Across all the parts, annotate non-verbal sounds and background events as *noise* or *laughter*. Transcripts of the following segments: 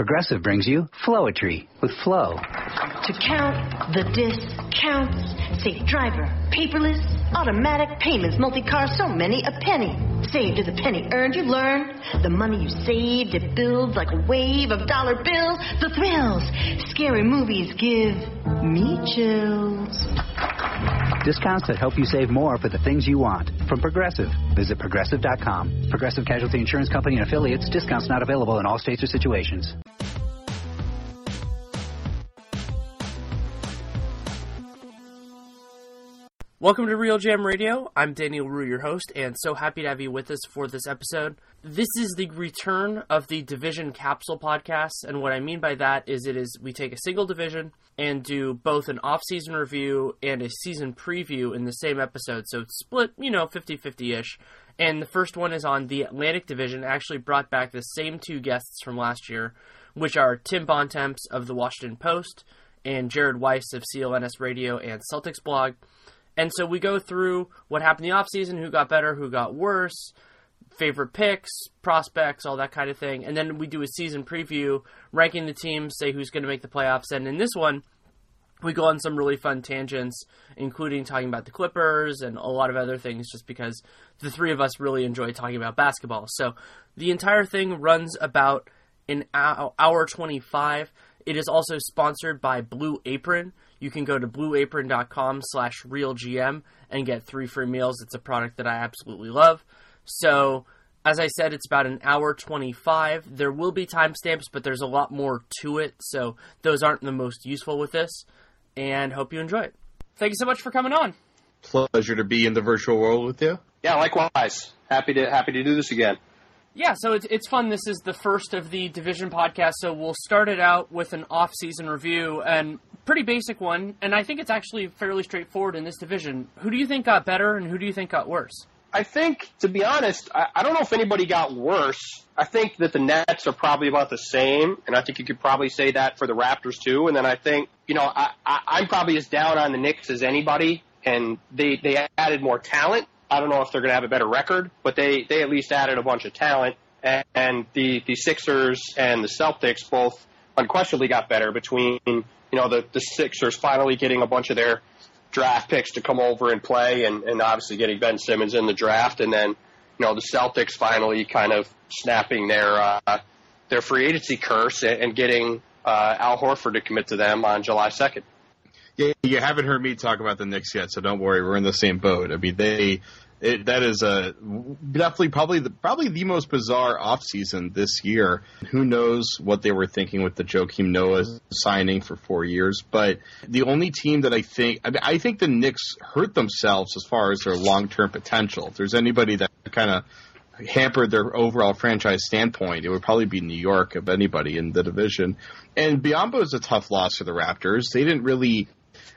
Progressive brings you Flowetry with Flow. To count the discounts, safe driver, paperless, automatic payments, multi-car, so many a penny. Saved is a penny earned, you learn. The money you saved, it builds like a wave of dollar bills. The thrills, scary movies give me chills. Discounts that help you save more for the things you want. From Progressive. Visit progressive.com. Progressive Casualty Insurance Company and affiliates. Discounts not available in all states or situations. Welcome to RealGM Radio. I'm Danny Leroux, your host, and so happy to have you with us for this episode. This is the return of the Division Capsule podcast, and what I mean by that is it is we take a single division and do both an off-season review and a season preview in the same episode. So it's split, you know, 50-50ish. And the first one is on the Atlantic Division. Actually brought back the same two guests from last year, which are Tim Bontemps of the Washington Post and Jared Weiss of CLNS Radio and Celtics blog. And so we go through what happened in the offseason, who got better, who got worse, favorite picks, prospects, all that kind of thing. And then we do a season preview, ranking the teams, say who's going to make the playoffs. And in this one, we go on some really fun tangents, including talking about the Clippers and a lot of other things, just because the three of us really enjoy talking about basketball. So the entire thing runs about an hour 25. It is also sponsored by Blue Apron. You can go to blueapron.com slash realgm and get three free meals. It's a product that I absolutely love. So, as I said, it's about an hour 25. There will be timestamps, but there's a lot more to it, so those aren't the most useful with this. And hope you enjoy it. Thank you so much for coming on. Pleasure to be in the virtual world with you. Yeah, likewise. Happy to happy to do this again. Yeah, so it's it's fun. This is the first of the division podcast, so we'll start it out with an off-season review and pretty basic one. And I think it's actually fairly straightforward in this division. Who do you think got better, and who do you think got worse? I think, to be honest, I, I don't know if anybody got worse. I think that the Nets are probably about the same, and I think you could probably say that for the Raptors too. And then I think, you know, I, I, I'm probably as down on the Knicks as anybody, and they they added more talent. I don't know if they're going to have a better record, but they, they at least added a bunch of talent. And, and the, the Sixers and the Celtics both unquestionably got better between, you know, the, the Sixers finally getting a bunch of their draft picks to come over and play and, and obviously getting Ben Simmons in the draft. And then, you know, the Celtics finally kind of snapping their, uh, their free agency curse and, and getting uh, Al Horford to commit to them on July 2nd. Yeah, you haven't heard me talk about the Knicks yet, so don't worry. We're in the same boat. I mean, they it, that is a definitely probably the probably the most bizarre offseason this year. Who knows what they were thinking with the Joakim Noah signing for four years? But the only team that I think I, mean, I think the Knicks hurt themselves as far as their long term potential. If there's anybody that kind of hampered their overall franchise standpoint, it would probably be New York of anybody in the division. And Biyombo is a tough loss for the Raptors. They didn't really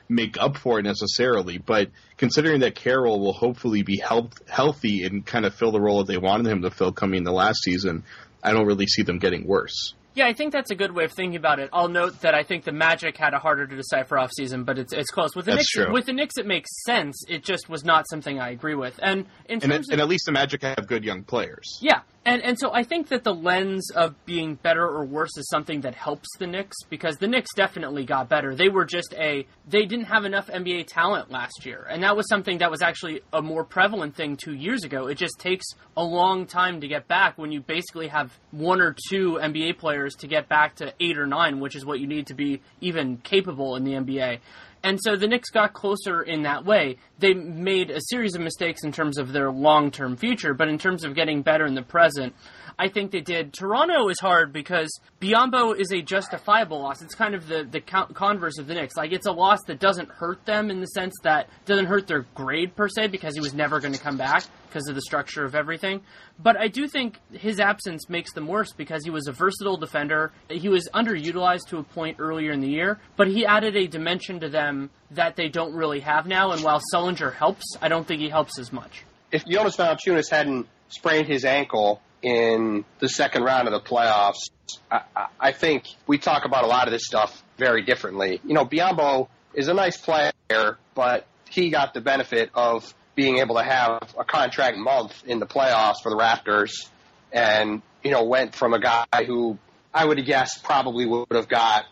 make up for it necessarily, but considering that Carroll will hopefully be health, healthy and kind of fill the role that they wanted him to fill coming in the last season, I don't really see them getting worse. Yeah, I think that's a good way of thinking about it. I'll note that I think the Magic had a harder to decipher off season, but it's it's close. With the That's Knicks, true. with the Knicks, it makes sense. It just was not something I agree with. And in terms and of at least the Magic have good young players. yeah, and and so I think that the lens of being better or worse is something that helps the Knicks because the Knicks definitely got better. They were just a they didn't have enough NBA talent last year, and that was something that was actually a more prevalent thing two years ago. It just takes a long time to get back when you basically have one or two NBA players to get back to eight or nine, which is what you need to be even capable in the NBA. And so the Knicks got closer in that way. They made a series of mistakes in terms of their long term future, but in terms of getting better in the present, I think they did. Toronto is hard because Biyombo is a justifiable loss. It's kind of the, the converse of the Knicks. Like, it's a loss that doesn't hurt them in the sense that doesn't hurt their grade per se because he was never going to come back because of the structure of everything. But I do think his absence makes them worse because he was a versatile defender. He was underutilized to a point earlier in the year, but he added a dimension to them that they don't really have now. And while Sullinger helps, I don't think he helps as much. If Jonas Valanciunas hadn't sprained his ankle in the second round of the playoffs, I, I- think we talk about a lot of this stuff very differently. You know, Biyombo is a nice player, but he got the benefit of being able to have a contract month in the playoffs for the Raptors, and you know, went from a guy who I would guess probably would have got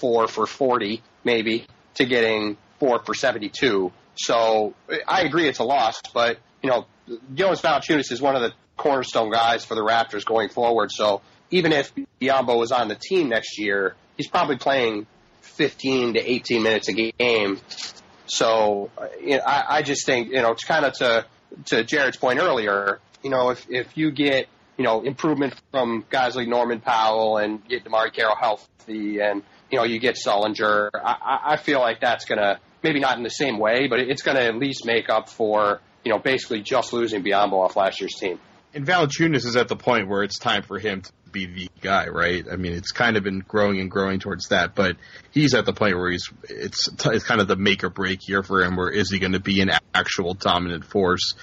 four for 40, maybe, to getting four for 72. So I agree it's a loss, but, you know, Jonas Valanciunas is one of the cornerstone guys for the Raptors going forward. So even if Biyombo was on the team next year, he's probably playing 15 to 18 minutes a game. So you know, I, I just think, you know, it's kind of to, to Jared's point earlier, you know, if, if you get, you know, improvement from guys like Norman Powell and get DeMarre Carroll healthy and, you know, you get Sullinger, I, I feel like that's going to, maybe not in the same way, but it's going to at least make up for, you know, basically just losing Biyombo off last year's team. And Valanciunas is at the point where it's time for him to be the guy, right? I mean, it's kind of been growing and growing towards that, but he's at the point where he's it's it's kind of the make or break year for him. Where is he going to be an actual dominant force?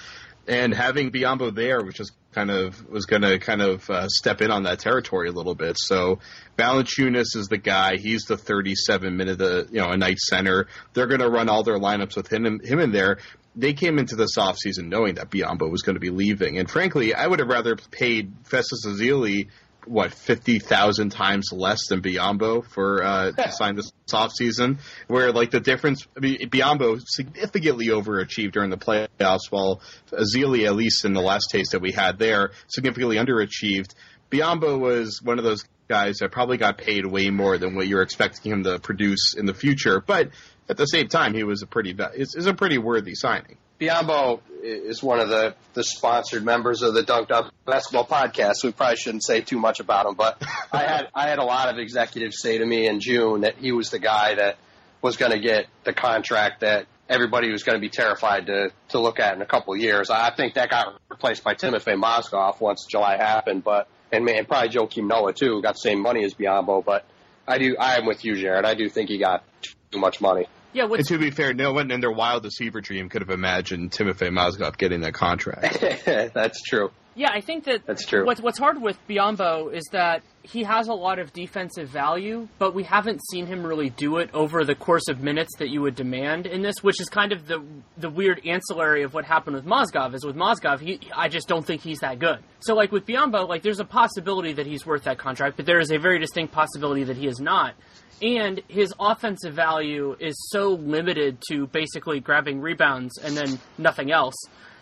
And having Biyombo there, which is kind of was going to kind of uh, step in on that territory a little bit. So Valanciunas is the guy. He's the 37 minute, uh, you know, a night center. They're going to run all their lineups with him him in there they came into this offseason knowing that Biyombo was going to be leaving. And frankly, I would have rather paid Festus Ezeli what fifty thousand times less than Biyombo for uh, to sign this offseason. Where like the difference, I mean, Biyombo significantly overachieved during the playoffs, while Ezeli, at least in the last taste that we had there, significantly underachieved. Biyombo was one of those guys that probably got paid way more than what you're expecting him to produce in the future, but at the same time, he was a pretty is, is a pretty worthy signing. Biyombo is one of the, the sponsored members of the Dunked Up Basketball Podcast. So we probably shouldn't say too much about him, but I had I had a lot of executives say to me in June that he was the guy that was going to get the contract that everybody was going to be terrified to to look at in a couple of years. I think that got replaced by Timofey Mozgov once July happened, but and man, probably Joakim Noah too got the same money as Biyombo, but I do I am with you, Jared. I do think he got too much money. Yeah, and to be fair, no one in their wildest fever dream could have imagined Timofey Mozgov getting that contract. *laughs* That's true. Yeah, I think that that's true. What's what's hard with Biyombo is that he has a lot of defensive value, but we haven't seen him really do it over the course of minutes that you would demand in this, which is kind of the the weird ancillary of what happened with Mozgov. Is with Mozgov, he I just don't think he's that good. So like with Biyombo, like there's a possibility that he's worth that contract, but there is a very distinct possibility that he is not and his offensive value is so limited to basically grabbing rebounds and then nothing else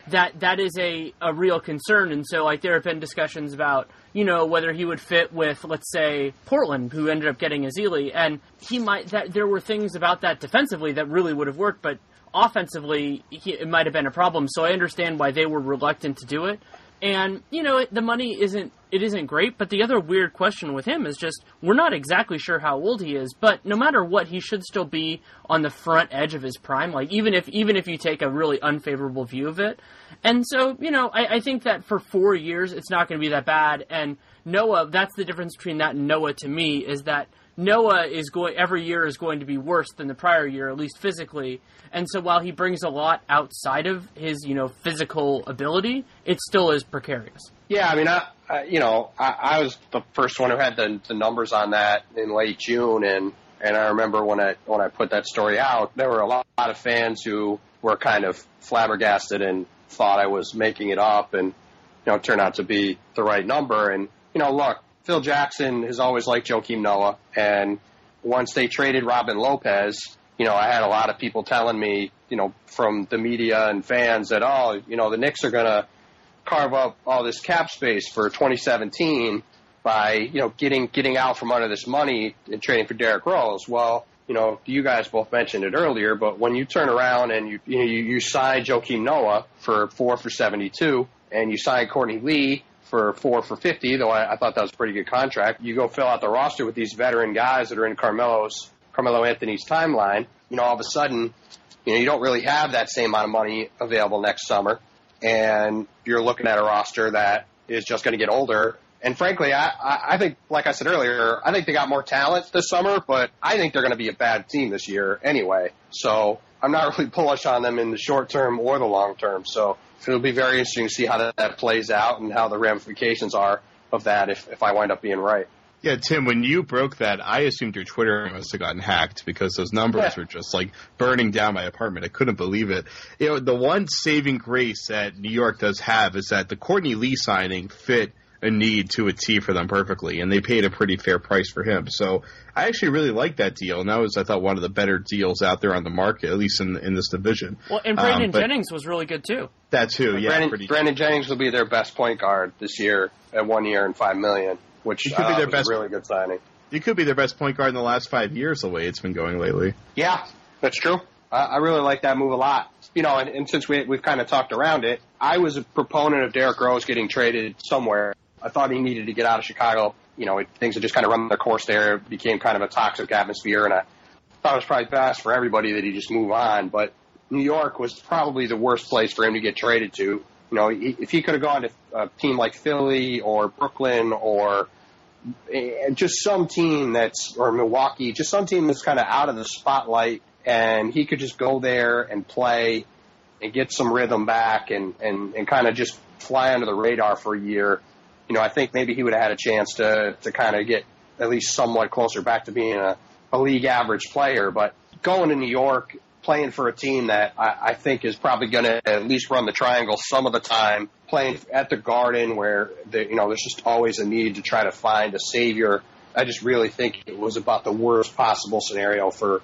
that that is a, a real concern. And so like there have been discussions about you know whether he would fit with let's say Portland who ended up getting Ezeli and he might that there were things about that defensively that really would have worked but offensively he, it might have been a problem. So I understand why they were reluctant to do it and you know the money isn't it isn't great but the other weird question with him is just we're not exactly sure how old he is but no matter what he should still be on the front edge of his prime like even if even if you take a really unfavorable view of it. And so you know i, I think that for four years it's not going to be that bad. And noah that's the difference between that and noah to me is that Noah is going every year is going to be worse than the prior year, at least physically. And so while he brings a lot outside of his, you know, physical ability, it still is precarious. Yeah, I mean, I, I you know, I, I was the first one who had the, the numbers on that in late June, and and I remember when I when I put that story out, there were a lot, lot of fans who were kind of flabbergasted and thought I was making it up, and you know, it turned out to be the right number. And you know, look, Phil Jackson has always liked Joakim Noah, and once they traded Robin Lopez, you know, I had a lot of people telling me, you know, from the media and fans that, oh, you know, the Knicks are going to carve up all this cap space for 2017 by, you know, getting getting out from under this money and trading for Derrick Rose. Well, you know, you guys both mentioned it earlier, but when you turn around and you you know you, you sign Joakim Noah for four for 72, and you sign Courtney Lee for four for 50, though I, I thought that was a pretty good contract. You go fill out the roster with these veteran guys that are in Carmelo's, Carmelo Anthony's timeline. You know, all of a sudden, you know, you don't really have that same amount of money available next summer. And you're looking at a roster that is just going to get older. And frankly, I, I think, like I said earlier, I think they got more talent this summer, but I think they're going to be a bad team this year anyway. So I'm not *laughs* really bullish on them in the short term or the long term. So it'll be very interesting to see how that, that plays out and how the ramifications are of that if, if I wind up being right. Yeah, Tim, when you broke that, I assumed your Twitter must have gotten hacked because those numbers yeah. were just like burning down my apartment. I couldn't believe it. You know, the one saving grace that New York does have is that the Courtney Lee signing fit a need to a T for them perfectly, and they paid a pretty fair price for him. So I actually really like that deal, and that was I thought one of the better deals out there on the market, at least in in this division. Well, and Brandon um, Jennings was really good too. That too, yeah. Brandon, Brandon, Jennings will be their best point guard this year at one year and five million, which could uh, be their best, really good signing. He could be their best point guard in the last five years, the way it's been going lately. Yeah, that's true. I, I really like that move a lot. You know, and, and since we, we've kind of talked around it, I was a proponent of Derrick Rose getting traded somewhere. I thought he needed to get out of Chicago. You know, it, things had just kind of run their course there. It became kind of a toxic atmosphere, and I thought it was probably best for everybody that he just move on. But New York was probably the worst place for him to get traded to. You know, if he could have gone to a team like Philly or Brooklyn or eh, just some team that's or Milwaukee, just some team that's kind of out of the spotlight and he could just go there and play and get some rhythm back and, and, and kind of just fly under the radar for a year, you know, I think maybe he would have had a chance to, to kind of get at least somewhat closer back to being a, a league average player. But going to New York, playing for a team that I, I think is probably going to at least run the triangle some of the time, playing at the Garden where, the, you know, there's just always a need to try to find a savior. I just really think it was about the worst possible scenario for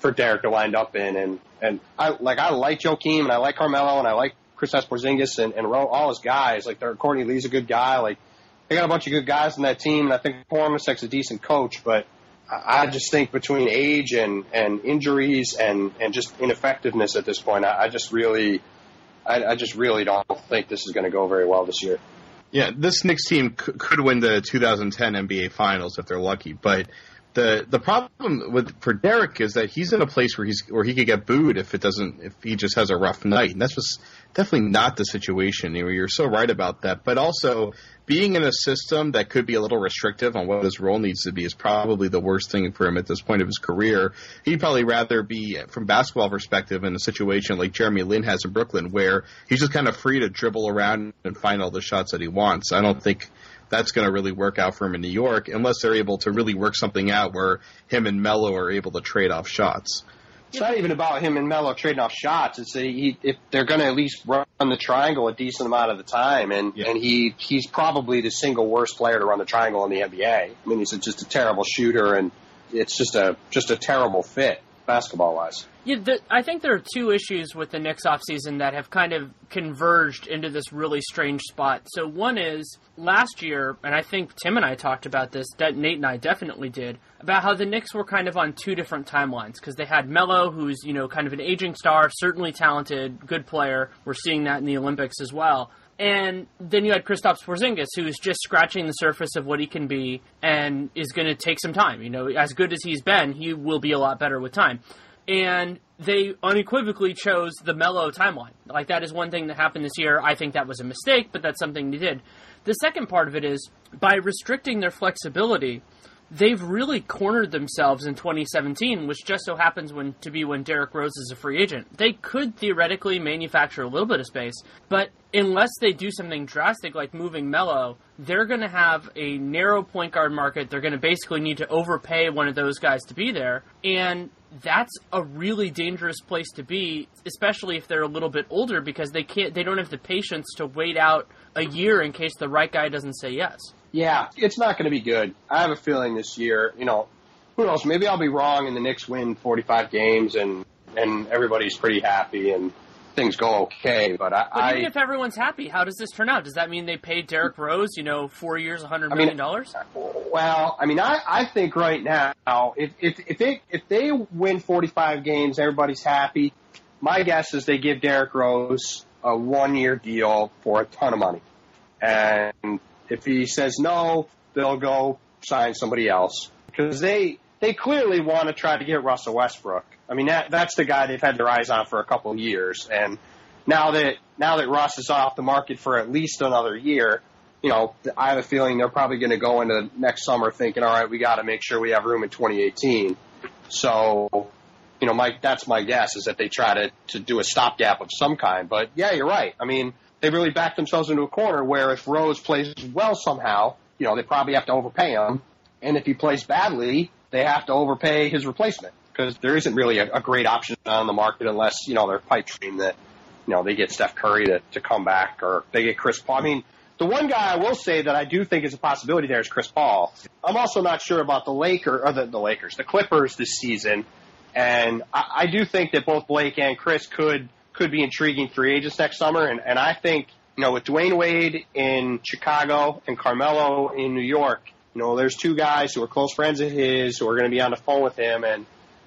for Derrick to wind up in. And and I like I like Joakim and I like Carmelo and I like Kristaps Porzingis and, and all his guys. Like they're Courtney Lee's a good guy. Like they got a bunch of good guys in that team, and I think Hornacek's a decent coach. But I just think between age and and injuries and and just ineffectiveness at this point, I, I just really. I, I just really don't think this is going to go very well this year. Yeah, this Knicks team c- could win the 2010 NBA Finals if they're lucky, but the the problem with for Derrick is that he's in a place where he's where he could get booed if it doesn't if he just has a rough night, and that's just definitely not the situation. You know, you're so right about that. But also, being in a system that could be a little restrictive on what his role needs to be is probably the worst thing for him at this point of his career. He'd probably rather be, from basketball perspective, in a situation like Jeremy Lin has in Brooklyn, where he's just kind of free to dribble around and find all the shots that he wants. I don't think that's going to really work out for him in New York unless they're able to really work something out where him and Melo are able to trade off shots. It's not even about him and Melo trading off shots. It's he, if they're going to at least run the triangle a decent amount of the time, and yeah. and he he's probably the single worst player to run the triangle in the NBA. I mean, he's just a terrible shooter, and it's just a just a terrible fit basketball wise. Yeah, the, I think there are two issues with the Knicks offseason that have kind of converged into this really strange spot. So one is last year, and I think Tim and I talked about this, Nate and I definitely did, about how the Knicks were kind of on two different timelines because they had Melo, who's you know kind of an aging star, certainly talented, good player. We're seeing that in the Olympics as well. And then you had Kristaps Porzingis, who's just scratching the surface of what he can be and is going to take some time. You know, as good as he's been, he will be a lot better with time. And they unequivocally chose the Melo timeline. Like, that is one thing that happened this year. I think that was a mistake, but that's something they did. The second part of it is by restricting their flexibility, they've really cornered themselves in 2017, which just so happens when to be when Derrick Rose is a free agent. They could theoretically manufacture a little bit of space, but unless they do something drastic like moving Melo, they're going to have a narrow point guard market. They're going to basically need to overpay one of those guys to be there, and that's a really dangerous place to be, especially if they're a little bit older because they can't they don't have the patience to wait out a year in case the right guy doesn't say yes. Yeah, it's not going to be good. I have a feeling this year, you know, who knows? Maybe I'll be wrong, and the Knicks win 45 games, and and everybody's pretty happy, and things go okay. But I, but even I, if everyone's happy, how does this turn out? Does that mean they paid Derrick Rose, you know, four years, a 100 million dollars? Well, I mean, I, I think right now, if if if they if they win 45 games, everybody's happy. My guess is they give Derrick Rose a one year deal for a ton of money, and if he says no, they'll go sign somebody else because they they clearly want to try to get Russell Westbrook. I mean, that that's the guy they've had their eyes on for a couple of years, and now that now that Russ is off the market for at least another year, you know, I have a feeling they're probably going to go into next summer thinking, all right, we got to make sure we have room in 2018. So, you know, my that's my guess is that they try to to do a stopgap of some kind. But yeah, you're right. I mean, they really backed themselves into a corner where if Rose plays well somehow, you know, they probably have to overpay him. And if he plays badly, they have to overpay his replacement because there isn't really a, a great option on the market unless, you know, they're pipe dream that, you know, they get Steph Curry to, to come back or they get Chris Paul. I mean, The one guy I will say that I do think is a possibility there is Chris Paul. I'm also not sure about the Lakers or the, the Lakers, the Clippers this season, and I, I do think that both Blake and Chris could could be intriguing free agents next summer. And, and I think you know with Dwyane Wade in Chicago and Carmelo in New York, you know there's two guys who are close friends of his who are going to be on the phone with him, and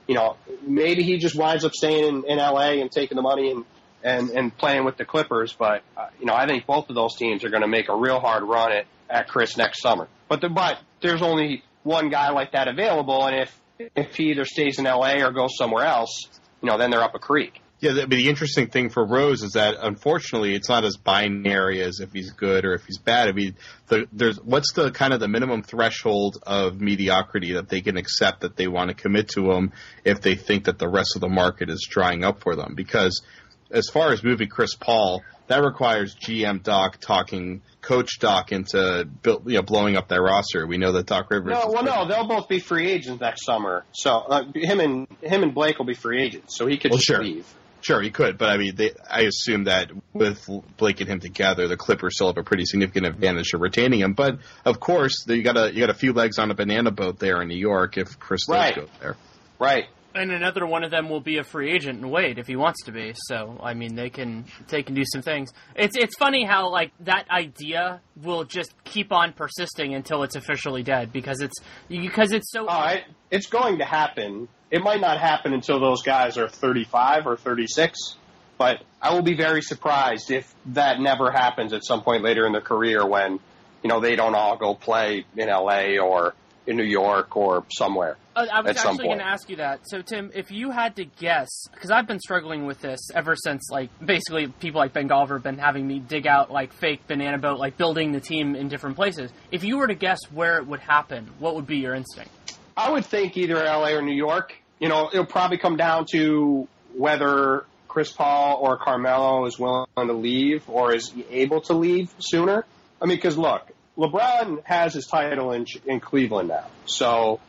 you know maybe he just winds up staying in, in L.A. and taking the money and and and playing with the Clippers. But uh, you know, I think both of those teams are going to make a real hard run at at Chris next summer. But the, but there's only one guy like that available, and if if he either stays in LA or goes somewhere else, you know, then they're up a creek. Yeah, the, the interesting thing for Rose is that unfortunately it's not as binary as if he's good or if he's bad. I mean, the, there's what's the kind of the minimum threshold of mediocrity that they can accept that they want to commit to him if they think that the rest of the market is drying up for them because as far as movie Chris Paul, that requires GM Doc talking Coach Doc into build, you know, blowing up their roster. We know that Doc Rivers. No, well, no, they'll both be free agents next summer. So uh, him and him and Blake will be free agents, so he could well, just sure. leave. Sure, he could, but I mean, they, I assume that with Blake and him together, the Clippers still have a pretty significant advantage of retaining him. But of course, you got a you got a few legs on a banana boat there in New York if Chris does right. go there. Right. And another one of them will be a free agent in Wade if he wants to be. So I mean, they can they can do some things. It's it's funny how like that idea will just keep on persisting until it's officially dead because it's because it's so. Oh, it, it's going to happen. It might not happen until those guys are 35 or 36, but I will be very surprised if that never happens at some point later in their career when you know they don't all go play in L.A. or in New York or somewhere. Uh, I was actually going to ask you that. So, Tim, if you had to guess, because I've been struggling with this ever since, like, basically people like Ben Golliver have been having me dig out, like, fake banana boat, like, building the team in different places. If you were to guess where it would happen, what would be your instinct? I would think either LA or New York. You know, it'll probably come down to whether Chris Paul or Carmelo is willing to leave or is able to leave sooner. I mean, because look, LeBron has his title in in Cleveland now, so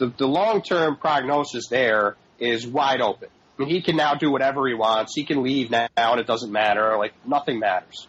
the the long term prognosis there is wide open. I mean, he can now do whatever he wants. He can leave now, and it doesn't matter. Like nothing matters.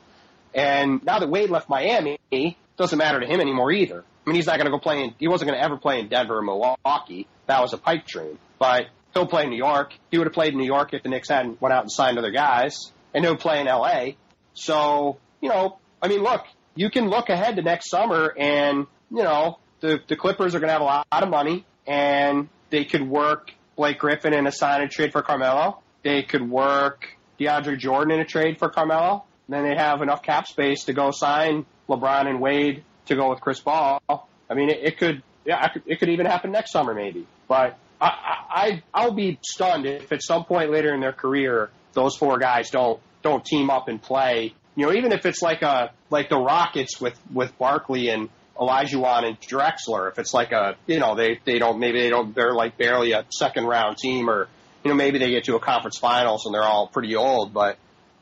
And now that Wade left Miami, it doesn't matter to him anymore either. I mean, he's not going to go play in, he wasn't going to ever play in Denver or Milwaukee. That was a pipe dream. But he'll play in New York. He would have played in New York if the Knicks hadn't went out and signed other guys. And he'll play in LA. So, you know, I mean, look, you can look ahead to next summer and, you know, the, the Clippers are going to have a lot of money and they could work Blake Griffin in a sign and trade for Carmelo. They could work DeAndre Jordan in a trade for Carmelo. And Then they have enough cap space to go sign LeBron and Wade to go with Chris Paul. I mean, it, it could, yeah, it could even happen next summer maybe. But I, I, I'll be stunned if at some point later in their career those four guys don't don't team up and play. You know, even if it's like a like the Rockets with with Barkley and Olajuwon and Drexler. If it's like a you know they they don't maybe they don't they're like barely a second round team or you know maybe they get to a conference finals and they're all pretty old, but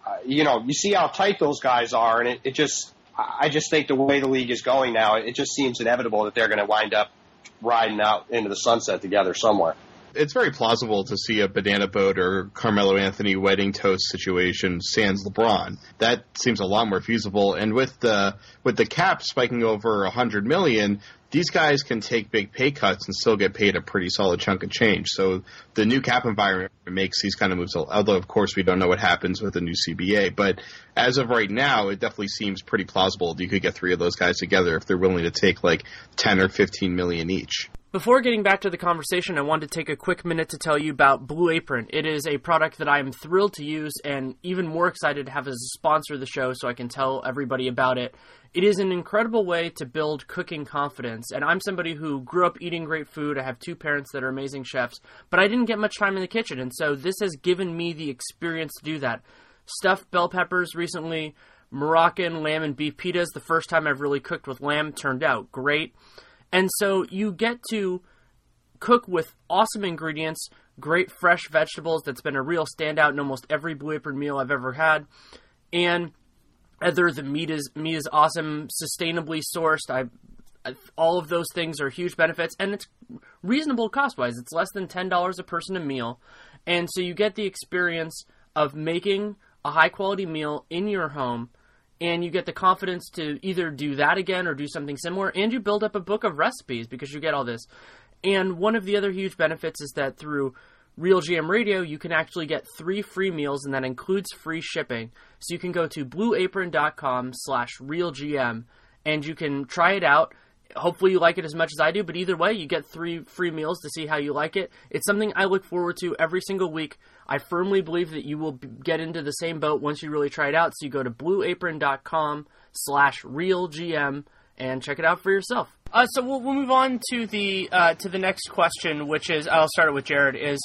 uh, you know you see how tight those guys are and it, it just I just think the way the league is going now, it just seems inevitable that they're going to wind up riding out into the sunset together somewhere. It's very plausible to see a banana boat or Carmelo Anthony wedding toast situation sans LeBron. That seems a lot more feasible. And with the with the cap spiking over a hundred million, these guys can take big pay cuts and still get paid a pretty solid chunk of change. So the new cap environment makes these kind of moves. Although of course we don't know what happens with the new CBA, but as of right now, it definitely seems pretty plausible. That you could get three of those guys together if they're willing to take like ten or fifteen million each. Before getting back to the conversation, I wanted to take a quick minute to tell you about Blue Apron. It is a product that I am thrilled to use and even more excited to have as a sponsor of the show so I can tell everybody about it. It is an incredible way to build cooking confidence, and I'm somebody who grew up eating great food. I have two parents that are amazing chefs, but I didn't get much time in the kitchen, and so this has given me the experience to do that. Stuffed bell peppers recently, Moroccan lamb and beef pitas. The first time I've really cooked with lamb turned out great. And so you get to cook with awesome ingredients, great fresh vegetables that's been a real standout in almost every Blue Apron meal I've ever had. And either the meat is meat is awesome, sustainably sourced. I all of those things are huge benefits and it's reasonable cost wise. It's less than $10 a person a meal. And so you get the experience of making a high quality meal in your home and you get the confidence to either do that again or do something similar, and you build up a book of recipes because you get all this. And one of the other huge benefits is that through Real GM Radio, you can actually get three free meals, and that includes free shipping. So you can go to blueapron.com slash realgm, and you can try it out. Hopefully you like it as much as I do, but either way, you get three free meals to see how you like it. It's something I look forward to every single week. I firmly believe that you will get into the same boat once you really try it out. So you go to blueapron.com slash realgm and check it out for yourself. Uh, so we'll, we'll, move on to the uh, to the next question, which is I'll start it with Jared. Is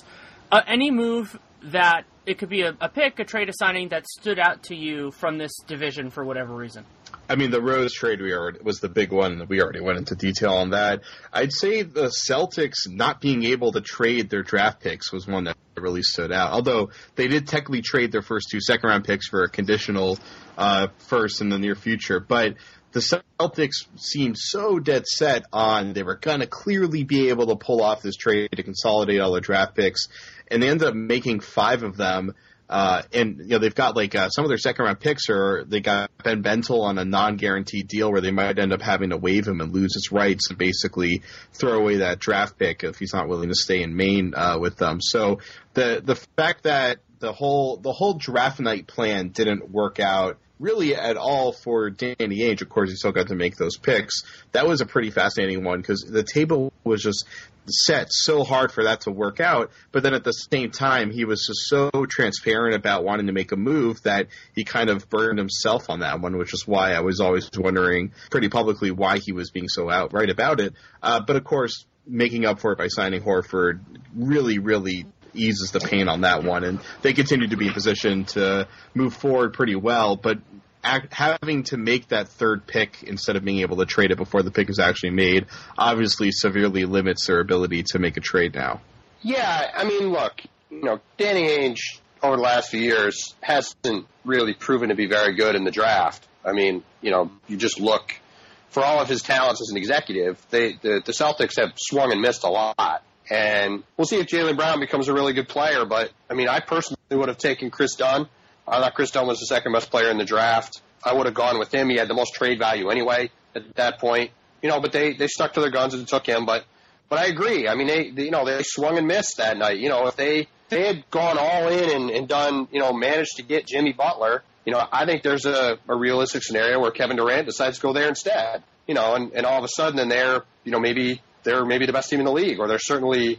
uh, any move that it could be a, a, pick, a trade, a signing that stood out to you from this division for whatever reason? I mean, the Rose trade we already was the big one. We already went into detail on that. I'd say the Celtics not being able to trade their draft picks was one that really stood out. Although they did technically trade their first two second round picks for a conditional uh, first in the near future, but the Celtics seemed so dead set on they were going to clearly be able to pull off this trade to consolidate all their draft picks, and they ended up making five of them. Uh, and you know they've got like uh, some of their second round picks, or they got Ben Bentil on a non guaranteed deal where they might end up having to waive him and lose his rights and basically throw away that draft pick if he's not willing to stay in Maine uh, with them. So the the fact that the whole the whole draft night plan didn't work out really at all for Danny Ainge. Of course, he still got to make those picks. That was a pretty fascinating one because the table was just set so hard for that to work out. But then at the same time, he was just so transparent about wanting to make a move that he kind of burned himself on that one, which is why I was always wondering pretty publicly why he was being so outright about it. Uh, but of course, making up for it by signing Horford really, really eases the pain on that one. And they continue to be in position to move forward pretty well, but act, having to make that third pick instead of being able to trade it before the pick is actually made obviously severely limits their ability to make a trade now. Yeah, I mean, look, you know, Danny Ainge over the last few years hasn't really proven to be very good in the draft. I mean, you know, you just look for all of his talents as an executive, they the, the Celtics have swung and missed a lot. And we'll see if Jaylen Brown becomes a really good player. But I mean, I personally would have taken Kris Dunn. I thought Kris Dunn was the second best player in the draft. I would have gone with him. He had the most trade value anyway at that point. You know, but they they stuck to their guns and took him. But but I agree. I mean, they, they you know they swung and missed that night. You know, if they they had gone all in and, and done you know managed to get Jimmy Butler, you know, I think there's a, a realistic scenario where Kevin Durant decides to go there instead. You know, and, and all of a sudden, then they're you know maybe they're maybe the best team in the league, or they're certainly, you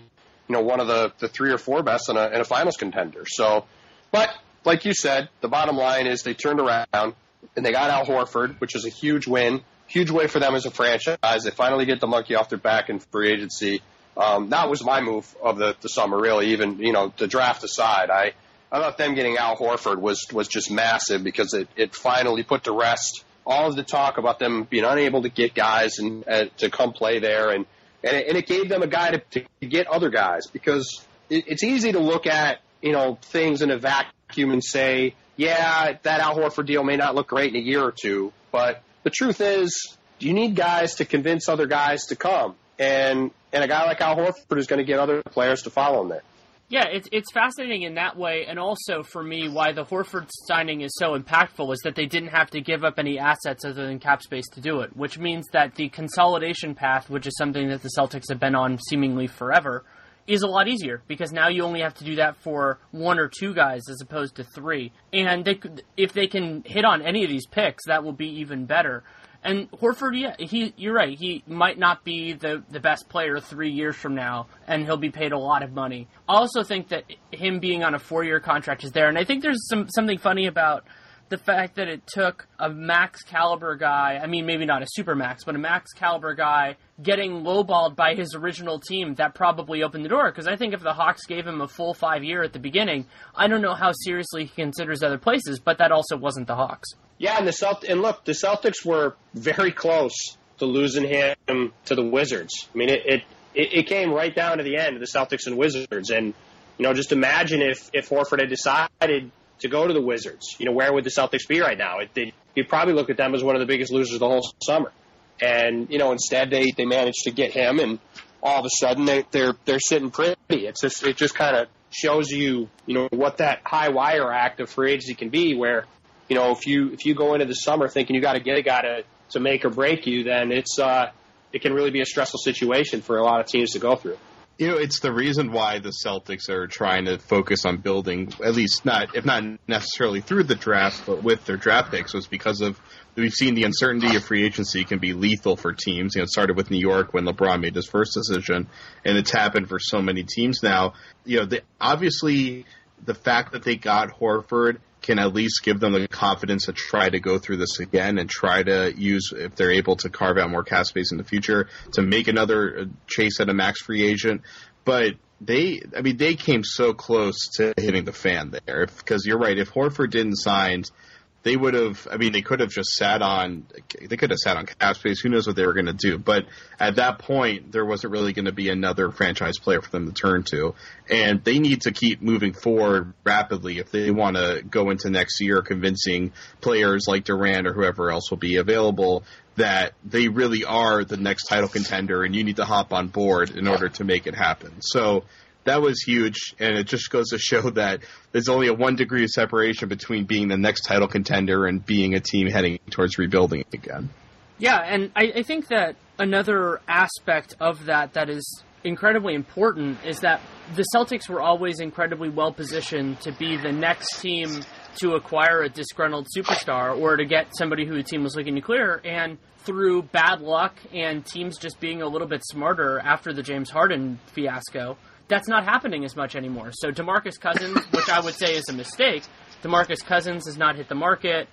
know, one of the, the three or four best in a, in a finals contender. So, but like you said, the bottom line is they turned around and they got Al Horford, which is a huge win, huge win for them as a franchise. They finally get the monkey off their back in free agency. Um, that was my move of the, the summer, really. Even you know, the draft aside, I I thought them getting Al Horford was was just massive because it it finally put to rest all of the talk about them being unable to get guys and uh, to come play there and and it, and it gave them a guy to, to get other guys because it, it's easy to look at you know things in a vacuum and say, yeah, that Al Horford deal may not look great in a year or two, but the truth is, you need guys to convince other guys to come, and and a guy like Al Horford is going to get other players to follow him there. Yeah, it's it's fascinating in that way, and also for me, why the Horford signing is so impactful is that they didn't have to give up any assets other than cap space to do it, which means that the consolidation path, which is something that the Celtics have been on seemingly forever, is a lot easier because now you only have to do that for one or two guys as opposed to three, and they could, if they can hit on any of these picks, that will be even better. And Horford, yeah, he you're right. He might not be the the best player three years from now, and he'll be paid a lot of money. I also think that him being on a four year contract is there, and I think there's some something funny about the fact that it took a max caliber guy, I mean, maybe not a super max, but a max caliber guy getting lowballed by his original team, that probably opened the door. Because I think if the Hawks gave him a full five year at the beginning, I don't know how seriously he considers other places, but that also wasn't the Hawks. Yeah, and the Celt- and look, the Celtics were very close to losing him to the Wizards. I mean, it, it, it came right down to the end the Celtics and Wizards. And, you know, just imagine if, if Horford had decided to go to the Wizards. You know, where would the Celtics be right now? It, they, you'd probably look at them as one of the biggest losers the whole summer. And you know, instead they they managed to get him, and all of a sudden they, they're they're sitting pretty. It's just it just kind of shows you you know what that high wire act of free agency can be, where you know, if you if you go into the summer thinking you got to get a guy to to make or break you, then it's uh, it can really be a stressful situation for a lot of teams to go through. You know, it's the reason why the Celtics are trying to focus on building, at least not, if not necessarily through the draft, but with their draft picks, was because of we've seen the uncertainty of free agency can be lethal for teams. You know, it started with New York when LeBron made his first decision, and it's happened for so many teams now. You know, the, obviously the fact that they got Horford can at least give them the confidence to try to go through this again and try to use, if they're able to carve out more cap space in the future, to make another uh, chase at a max free agent. But they, I mean, they came so close to hitting the fan there. Because you're right, if Horford didn't sign, they would have. I mean, they could have just sat on. They could have sat on cap space. Who knows what they were going to do? But at that point, there wasn't really going to be another franchise player for them to turn to, and they need to keep moving forward rapidly if they want to go into next year convincing players like Durant or whoever else will be available that they really are the next title contender, and you need to hop on board in order to make it happen. So that was huge, and it just goes to show that there's only a one degree of separation between being the next title contender and being a team heading towards rebuilding again. Yeah, and I, I think that another aspect of that that is incredibly important is that the Celtics were always incredibly well positioned to be the next team to acquire a disgruntled superstar or to get somebody who the team was looking to clear. And through bad luck and teams just being a little bit smarter after the James Harden fiasco, that's not happening as much anymore. So DeMarcus Cousins, *coughs* which I would say is a mistake, DeMarcus Cousins has not hit the market.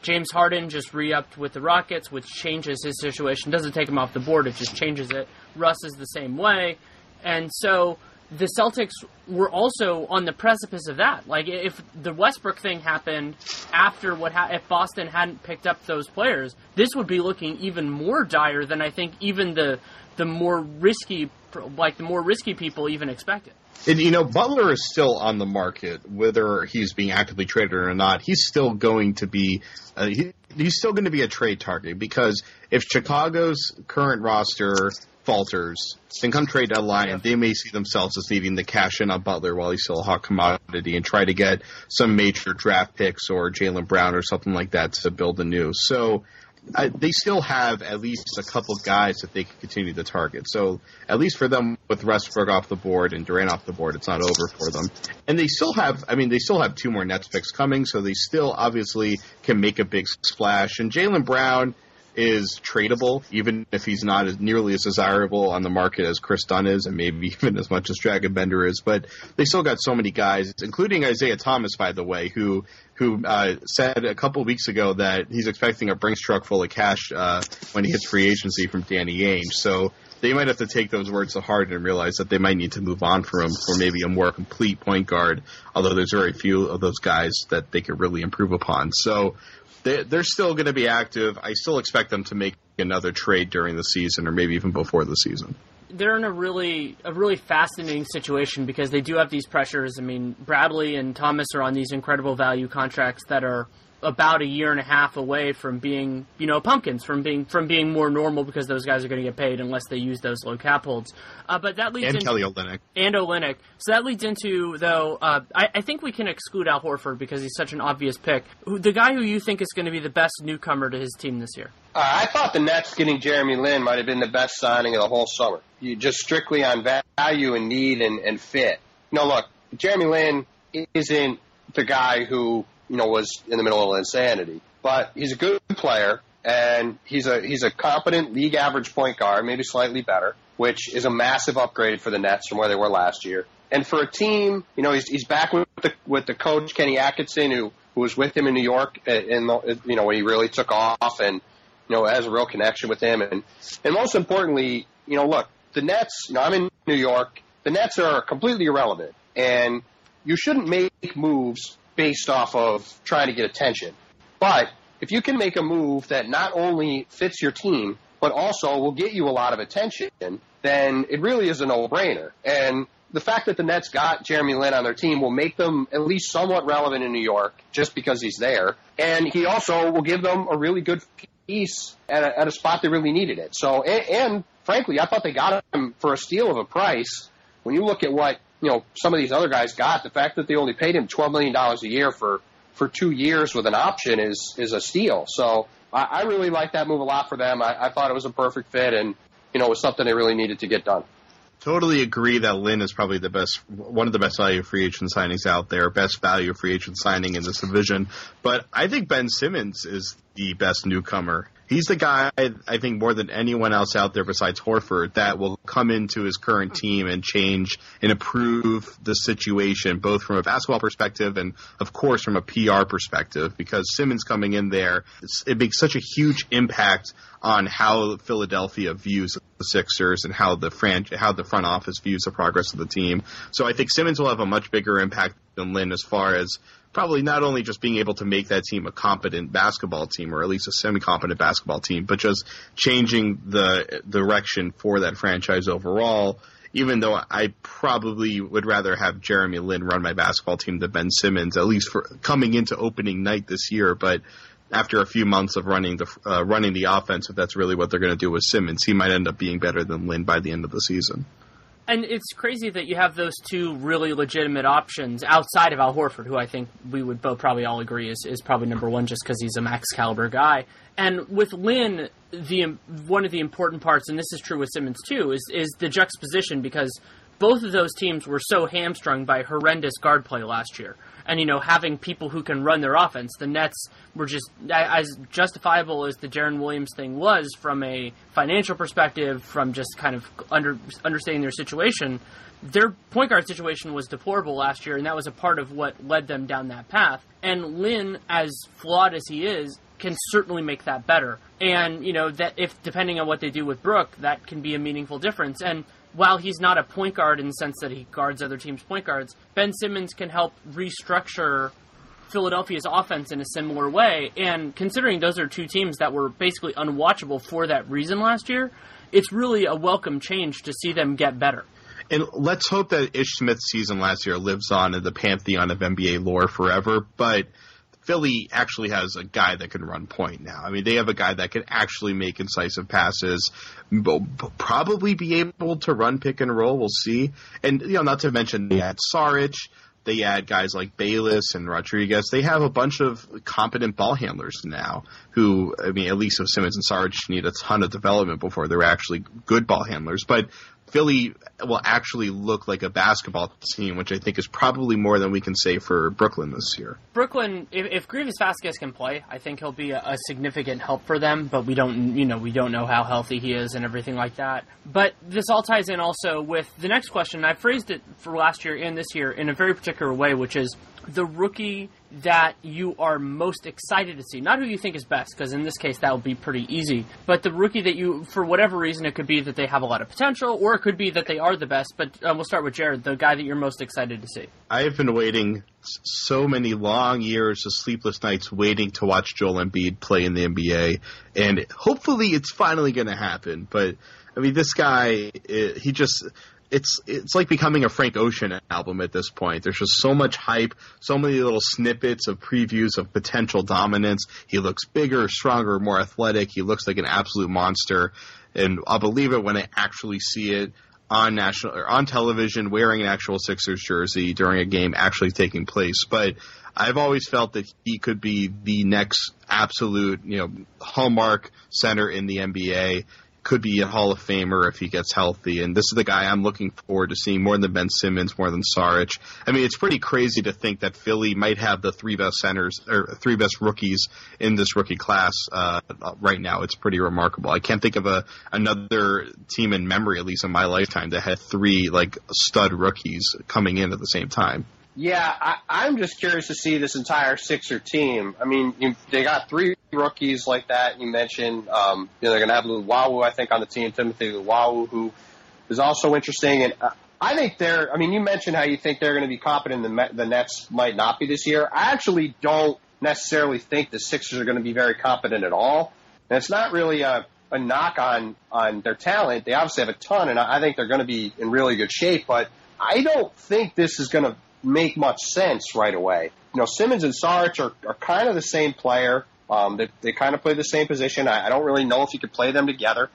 James Harden just re-upped with the Rockets, which changes his situation. Doesn't take him off the board; it just changes it. Russ is the same way, and so the Celtics were also on the precipice of that. Like if the Westbrook thing happened after what ha- if Boston hadn't picked up those players, this would be looking even more dire than I think even the the more risky like the more risky people even expected. And you know, Butler is still on the market, whether he's being actively traded or not. He's still going to be, uh, he, he's still going to be a trade target because if Chicago's current roster falters, then come trade deadline, yeah. they may see themselves as needing to cash in on Butler while he's still a hot commodity and try to get some major draft picks or Jaylen Brown or something like that to build anew. So I, they still have at least a couple guys that they can continue to target. So at least for them, with Westbrook off the board and Durant off the board, it's not over for them. And they still have, I mean, they still have two more Nets picks coming, so they still obviously can make a big splash. And Jaylen Brown is tradable, even if he's not as nearly as desirable on the market as Kris Dunn is, and maybe *laughs* even as much as Dragan Bender is. But they still got so many guys, including Isaiah Thomas, by the way, who who uh, said a couple weeks ago that he's expecting a Brinks truck full of cash uh, when he hits free agency from Danny Ainge. So they might have to take those words to heart and realize that they might need to move on from him for maybe a more complete point guard. Although there's very few of those guys that they could really improve upon. So they, they're still going to be active. I still expect them to make another trade during the season, or maybe even before the season. They're in a really a really fascinating situation because they do have these pressures. I mean, Bradley and Thomas are on these incredible value contracts that are about a year and a half away from being, you know, pumpkins from being from being more normal because those guys are going to get paid unless they use those low cap holds. Uh, but that leads and into, Kelly Olynyk and Olynyk. So that leads into though. Uh, I, I, think we can exclude Al Horford because he's such an obvious pick. The guy who you think is going to be the best newcomer to his team this year. Uh, I thought the Nets getting Jeremy Lin might have been the best signing of the whole summer. You just strictly on value and need and, and fit. No, look, Jeremy Lin isn't the guy who you know, was in the middle of insanity. But he's a good player, and he's a he's a competent league average point guard, maybe slightly better, which is a massive upgrade for the Nets from where they were last year. And for a team, you know, he's he's back with the with the coach Kenny Atkinson, who who was with him in New York, in the, you know when he really took off, and you know has a real connection with him, and and most importantly, you know, look, the Nets. You know, I'm in New York. The Nets are completely irrelevant, and you shouldn't make moves based off of trying to get attention. But if you can make a move that not only fits your team, but also will get you a lot of attention, then it really is a no-brainer. And the fact that the Nets got Jeremy Lin on their team will make them at least somewhat relevant in New York just because he's there. And he also will give them a really good piece at a, at a spot they really needed it. So, and, and frankly, I thought they got him for a steal of a price. When you look at what you know some of these other guys got. The fact that they only paid him twelve million dollars a year for for two years with an option is is a steal. So I, I really like that move a lot for them. I, I thought it was a perfect fit, and you know, it was something they really needed to get done. Totally agree that Lin is probably the best, one of the best value free agent signings out there, best value free agent signing in this division. But I think Ben Simmons is the best newcomer he's the guy I think more than anyone else out there besides Horford that will come into his current team and change and improve the situation, both from a basketball perspective and of course from a PR perspective. Because Simmons coming in there, it makes such a huge impact on how Philadelphia views the Sixers and how the fran- how the front office views the progress of the team. So I think Simmons will have a much bigger impact than Lin as far as probably not only just being able to make that team a competent basketball team or at least a semi-competent basketball team, but just changing the direction for that franchise overall. Even though I probably would rather have Jeremy Lin run my basketball team than Ben Simmons, at least for coming into opening night this year. But after a few months of running the uh, running the offense, if that's really what they're going to do with Simmons, he might end up being better than Lin by the end of the season. And it's crazy that you have those two really legitimate options outside of Al Horford, who I think we would both probably all agree is, is probably number one just because he's a max caliber guy. And with Lin, the one of the important parts, and this is true with Simmons too, is is the juxtaposition because both of those teams were so hamstrung by horrendous guard play last year and you know having people who can run their offense. The Nets were just as justifiable as the Deron Williams thing was from a financial perspective, from just kind of under understanding their situation. Their point guard situation was deplorable last year, and that was a part of what led them down that path. And Lin, as flawed as he is, can certainly make that better. And you know that if depending on what they do with Brook, that can be a meaningful difference. And while he's not a point guard in the sense that he guards other teams' point guards, Ben Simmons can help restructure Philadelphia's offense in a similar way. And considering those are two teams that were basically unwatchable for that reason last year, it's really a welcome change to see them get better. And let's hope that Ish Smith's season last year lives on in the pantheon of NBA lore forever. But Philly actually has a guy that can run point now. I mean, they have a guy that can actually make incisive passes, probably be able to run pick and roll. We'll see. And, you know, not to mention they had Saric. They add guys like Bayless and Rodriguez. They have a bunch of competent ball handlers now who, I mean, at least with Simmons and Saric need a ton of development before they're actually good ball handlers. But Philly will actually look like a basketball team, which I think is probably more than we can say for Brooklyn this year. Brooklyn, if, if Greivis Vasquez can play, I think he'll be a, a, significant help for them. But we don't, you know, we don't know how healthy he is and everything like that. But this all ties in also with the next question. I phrased it for last year and this year in a very particular way, which is the rookie that you are most excited to see. Not who you think is best, because in this case that would be pretty easy. But the rookie that you, for whatever reason, it could be that they have a lot of potential, or it could be that they are the best. But uh, we'll start with Jared, the guy that you're most excited to see. I have been waiting so many long years of sleepless nights waiting to watch Joel Embiid play in the NBA, and hopefully it's finally going to happen. But I mean, this guy, he just it's it's like becoming a Frank Ocean album at this point. There's just so much hype, so many little snippets of previews of potential dominance. He looks bigger, stronger, more athletic. He looks like an absolute monster, and I'll believe it when I actually see it on national or on television wearing an actual Sixers jersey during a game actually taking place. But I've always felt that he could be the next absolute, you know, hallmark center in the NBA could be a Hall of Famer if he gets healthy. And this is the guy I'm looking forward to seeing more than Ben Simmons, more than Saric. I mean, it's pretty crazy to think that Philly might have the three best centers or three best rookies in this rookie class uh, right now. It's pretty remarkable. I can't think of a another team in memory, at least in my lifetime, that had three like stud rookies coming in at the same time. Yeah, I, I'm just curious to see this entire Sixer team. I mean, you, they got three rookies like that. You mentioned, um, you know, they're going to have Luwawu, I think, on the team. Timothy Luwawu, who is also interesting. And uh, I think they're. I mean, you mentioned how you think they're going to be competent. The the Nets might not be this year. I actually don't necessarily think the Sixers are going to be very competent at all. And it's not really a, a knock on on their talent. They obviously have a ton, and I think they're going to be in really good shape. But I don't think this is going to make much sense right away. You know, Simmons and Saric are, are kind of the same player. Um, they, they kind of play the same position. I, I don't really know if you could play them together.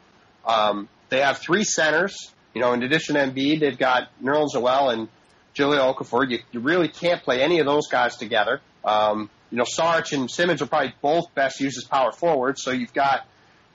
Um, they have three centers. You know, in addition to Embiid, they've got Nerlens Noel and Jahlil Okafor. You, you really can't play any of those guys together. Um, you know, Saric and Simmons are probably both best used as power forwards. So you've got,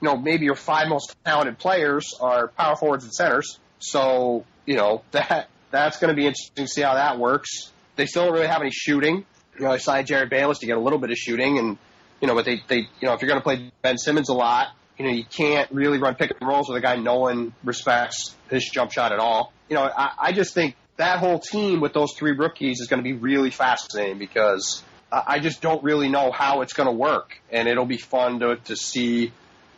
you know, maybe your five most talented players are power forwards and centers. So you know *laughs* that that's going to be interesting to see how that works. They still don't really have any shooting. You know, they signed Jerryd Bayless to get a little bit of shooting, and you know, but they they you know if you're going to play Ben Simmons a lot, you know, you can't really run pick and rolls with a guy no one respects his jump shot at all. You know, I, I just think that whole team with those three rookies is going to be really fascinating because I just don't really know how it's going to work, and it'll be fun to to see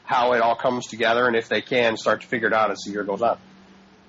how it all comes together and if they can start to figure it out as the year goes on.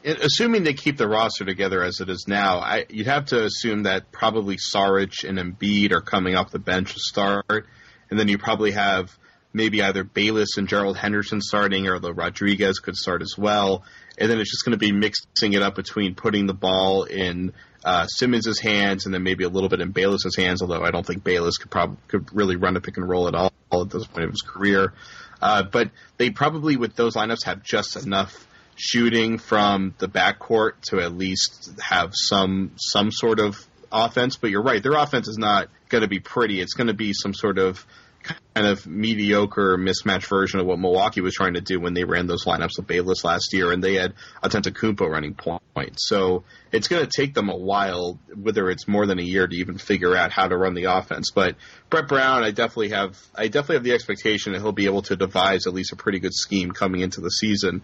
Assuming they keep the roster together as it is now, I, you'd have to assume that probably Saric and Embiid are coming off the bench to start, and then you probably have maybe either Bayless and Gerald Henderson starting, or the Rodriguez could start as well, and then it's just going to be mixing it up between putting the ball in uh, Simmons' hands and then maybe a little bit in Bayless' hands. Although I don't think Bayless could probably could really run a pick and roll at all at this point of his career. Uh, but they probably with those lineups have just enough shooting from the backcourt to at least have some some sort of offense. But you're right, their offense is not going to be pretty. It's going to be some sort of kind of mediocre mismatch version of what Milwaukee was trying to do when they ran those lineups with Bayless last year, and they had Antetokounmpo running point. So it's going to take them a while, whether it's more than a year, to even figure out how to run the offense. But Brett Brown, I definitely have, I definitely have the expectation that he'll be able to devise at least a pretty good scheme coming into the season.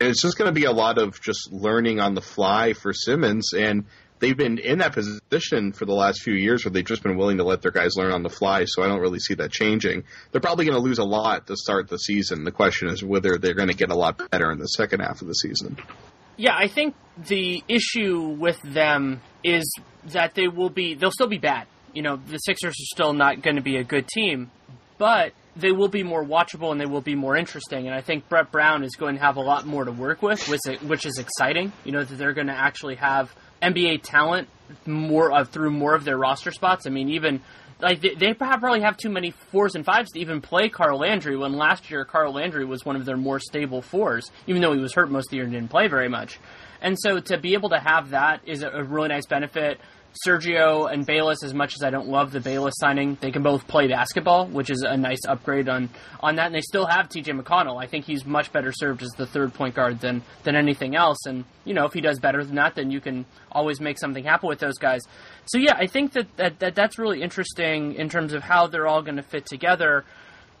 And it's just going to be a lot of just learning on the fly for Simmons and they've been in that position for the last few years where they've just been willing to let their guys learn on the fly. So I don't really see that changing. They're probably going to lose a lot to start the season. The question is whether they're going to get a lot better in the second half of the season. Yeah, I think the issue with them is that they will be they'll still be bad. You know, the Sixers are still not going to be a good team, but they will be more watchable and they will be more interesting. And I think Brett Brown is going to have a lot more to work with, which is exciting. You know that they're going to actually have NBA talent more uh, through more of their roster spots. I mean, even like they, they probably have too many fours and fives to even play Carl Landry. When last year Carl Landry was one of their more stable fours, even though he was hurt most of the year and didn't play very much. And so to be able to have that is a really nice benefit. Sergio and Bayless, as much as I don't love the Bayless signing, they can both play basketball, which is a nice upgrade on, on that. And they still have TJ McConnell. I think he's much better served as the third point guard than, than anything else. And, you know, if he does better than that, then you can always make something happen with those guys. So, yeah, I think that, that, that that's really interesting in terms of how they're all going to fit together.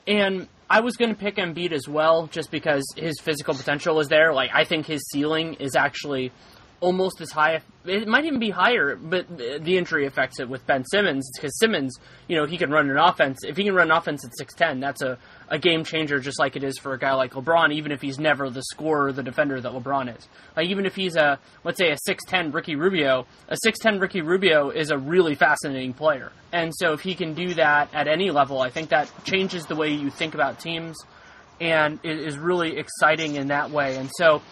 And I was going to pick Embiid as well, just because his physical potential is there. Like, I think his ceiling is actually almost as high. It might even be higher, but the injury affects it with Ben Simmons because Simmons, you know, he can run an offense. If he can run an offense at six ten, that's a, a game changer, just like it is for a guy like LeBron. Even if he's never the scorer, the defender that LeBron is. Like even if he's a let's say a six ten Ricky Rubio, a six ten Ricky Rubio is a really fascinating player. And so if he can do that at any level, I think that changes the way you think about teams, and it is really exciting in that way. And so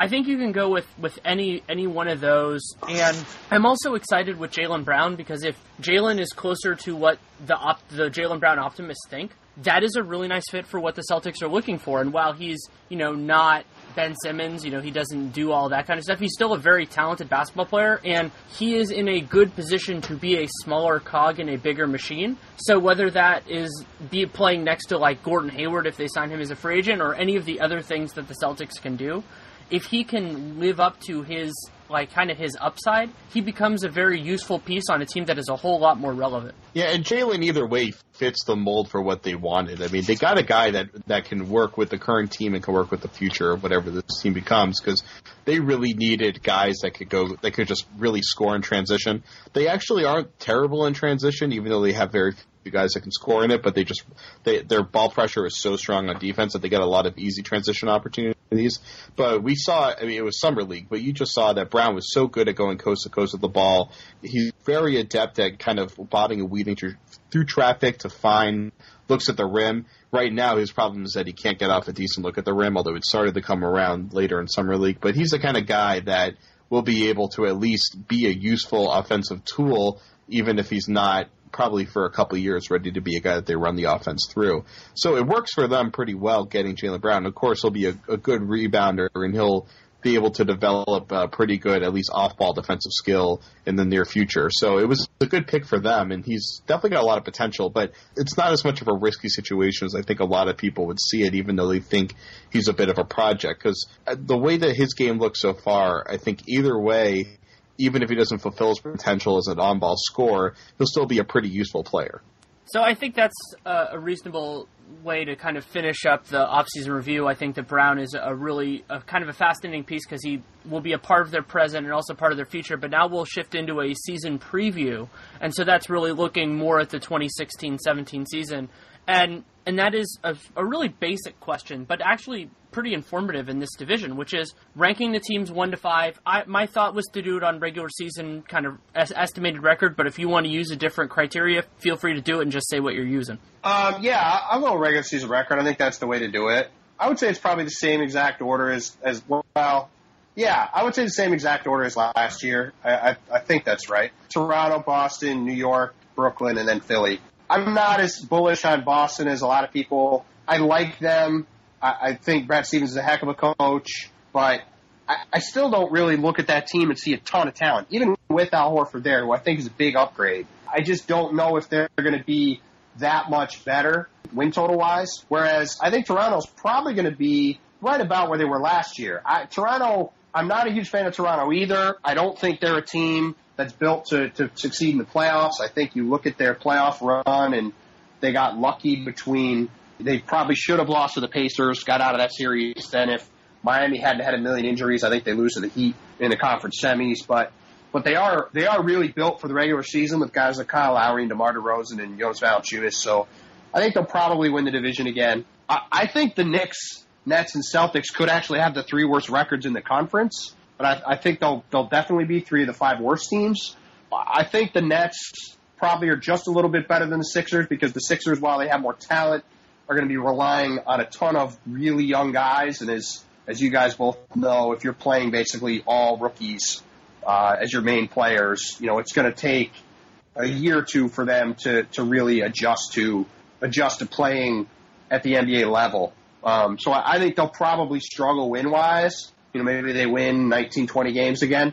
I think you can go with, with any any one of those, and I'm also excited with Jaylen Brown because if Jaylen is closer to what the op, the Jaylen Brown optimists think, that is a really nice fit for what the Celtics are looking for. And while he's you know not Ben Simmons, you know he doesn't do all that kind of stuff, he's still a very talented basketball player, and he is in a good position to be a smaller cog in a bigger machine. So whether that is be playing next to like Gordon Hayward if they sign him as a free agent, or any of the other things that the Celtics can do if he can live up to his like kind of his upside, he becomes a very useful piece on a team that is a whole lot more relevant. Yeah, and Jaylen either way fits the mold for what they wanted. I mean, they got a guy that that can work with the current team and can work with the future of whatever this team becomes because they really needed guys that could go that could just really score in transition. They actually aren't terrible in transition, even though they have very few guys that can score in it. But they just they, their ball pressure is so strong on defense that they get a lot of easy transition opportunities these. But we saw, I mean, it was summer league, but you just saw that Brown was so good at going coast to coast with the ball. He's very adept at kind of bobbing and weaving through, through traffic to find looks at the rim. Right now, his problem is that he can't get off a decent look at the rim, although it started to come around later in summer league. But he's the kind of guy that will be able to at least be a useful offensive tool, even if he's not probably for a couple years ready to be a guy that they run the offense through. So it works for them pretty well getting Jaylen Brown. Of course, he'll be a, a good rebounder and he'll be able to develop a pretty good, at least off-ball defensive skill in the near future. So it was a good pick for them, and he's definitely got a lot of potential. But it's not as much of a risky situation as I think a lot of people would see it, even though they think he's a bit of a project. Because uh, the way that his game looks so far, I think either way, even if he doesn't fulfill his potential as an on-ball scorer, he'll still be a pretty useful player. So I think that's a reasonable way to kind of finish up the offseason review. I think that Brown is a really a kind of a fascinating piece because he will be a part of their present and also part of their future. But now we'll shift into a season preview, and so that's really looking more at the 2016-17 season, and and that is a, a really basic question, but actually pretty informative in this division, which is ranking the teams one to five. I, my thought was to do it on regular season kind of estimated record, but if you want to use a different criteria, feel free to do it and just say what you're using. Um, yeah, I'll go regular season record. I think that's the way to do it. I would say it's probably the same exact order as as well. Yeah, I would say the same exact order as last year. I, I, I think that's right. Toronto, Boston, New York, Brooklyn, and then Philly. I'm not as bullish on Boston as a lot of people. I like them. I, I think Brad Stevens is a heck of a coach, but I, I still don't really look at that team and see a ton of talent, even with Al Horford there, who I think is a big upgrade. I just don't know if they're going to be that much better win total wise. Whereas I think Toronto's probably going to be right about where they were last year. I, Toronto, I'm not a huge fan of Toronto either. I don't think they're a team that's built to, to succeed in the playoffs. I think you look at their playoff run and they got lucky between they probably should have lost to the Pacers, got out of that series. Then if Miami hadn't had a million injuries, I think they lose to the Heat in the conference semis. But but they are they are really built for the regular season with guys like Kyle Lowry and DeMar DeRozan and Jonas Valanciunas. So I think they'll probably win the division again. I, I think the Knicks, Nets, and Celtics could actually have the three worst records in the conference. But I, I think they'll they'll definitely be three of the five worst teams. I think the Nets probably are just a little bit better than the Sixers because the Sixers, while they have more talent, are going to be relying on a ton of really young guys. And as as you guys both know, if you're playing basically all rookies uh, as your main players, you know it's going to take a year or two for them to to really adjust to adjust to playing at the NBA level. Um, so I, I think they'll probably struggle win wise. You know, maybe they win 19, 20 games again.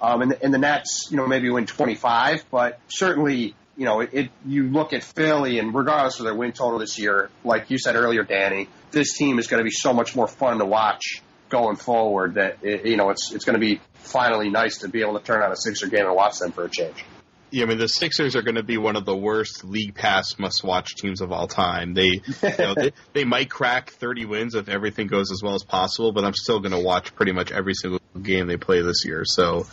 Um, and, and the Nets, you know, maybe win 25, but certainly you know, it, it, you look at Philly, and regardless of their win total this year, like you said earlier, Danny, this team is going to be so much more fun to watch going forward. That it, you know, it's it's going to be finally nice to be able to turn on a Sixer game and watch them for a change. Yeah, I mean the Sixers are going to be one of the worst league pass must-watch teams of all time. They, you know, they, *laughs* they might crack 30 wins if everything goes as well as possible, but I'm still going to watch pretty much every single game they play this year. So,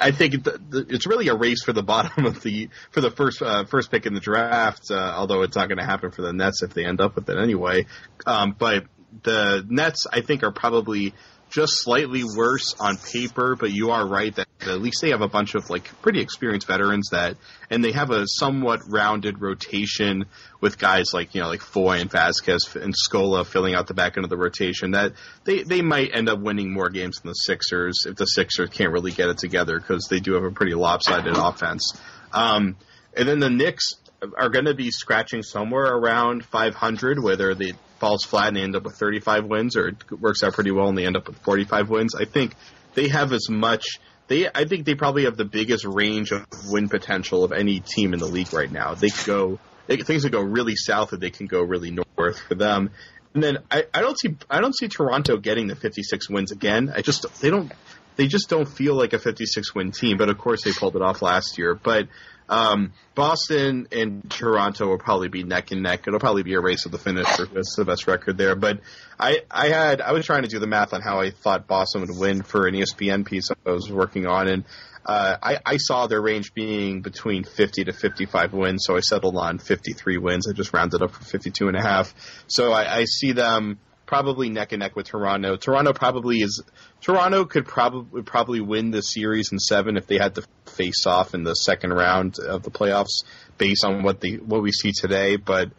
I think it's really a race for the *laughs* bottom of the for the first uh, first pick in the draft. Uh, although it's not going to happen for the Nets if they end up with it anyway. Um, but the Nets, I think, are probably just slightly worse on paper, but you are right that at least they have a bunch of like pretty experienced veterans that, and they have a somewhat rounded rotation with guys like you know like Foy and Vasquez and Scola filling out the back end of the rotation. That they they might end up winning more games than the Sixers if the Sixers can't really get it together because they do have a pretty lopsided offense. Um, and then the Knicks are going to be scratching somewhere around 500, whether they falls flat and they end up with 35 wins, or it works out pretty well and they end up with 45 wins. I think they have as much. They, I think they probably have the biggest range of win potential of any team in the league right now. They could go, they, things could go really south, or they can go really north for them. And then I, I don't see, I don't see Toronto getting the 56 wins again. I just, they don't, they just don't feel like a 56 win team. But of course, they pulled it off last year. But um, Boston and Toronto will probably be neck and neck. It'll probably be a race of the finish for the best record there. But I, I had, I was trying to do the math on how I thought Boston would win for an ESPN piece I was working on, and uh, I, I saw their range being between 50 to 55 wins, so I settled on 53 wins. I just rounded up for 52 and a half. So I, I see them probably neck and neck with Toronto. Toronto probably is Toronto could probably probably win the series in seven if they had to face off in the second round of the playoffs, based on what the what we see today. But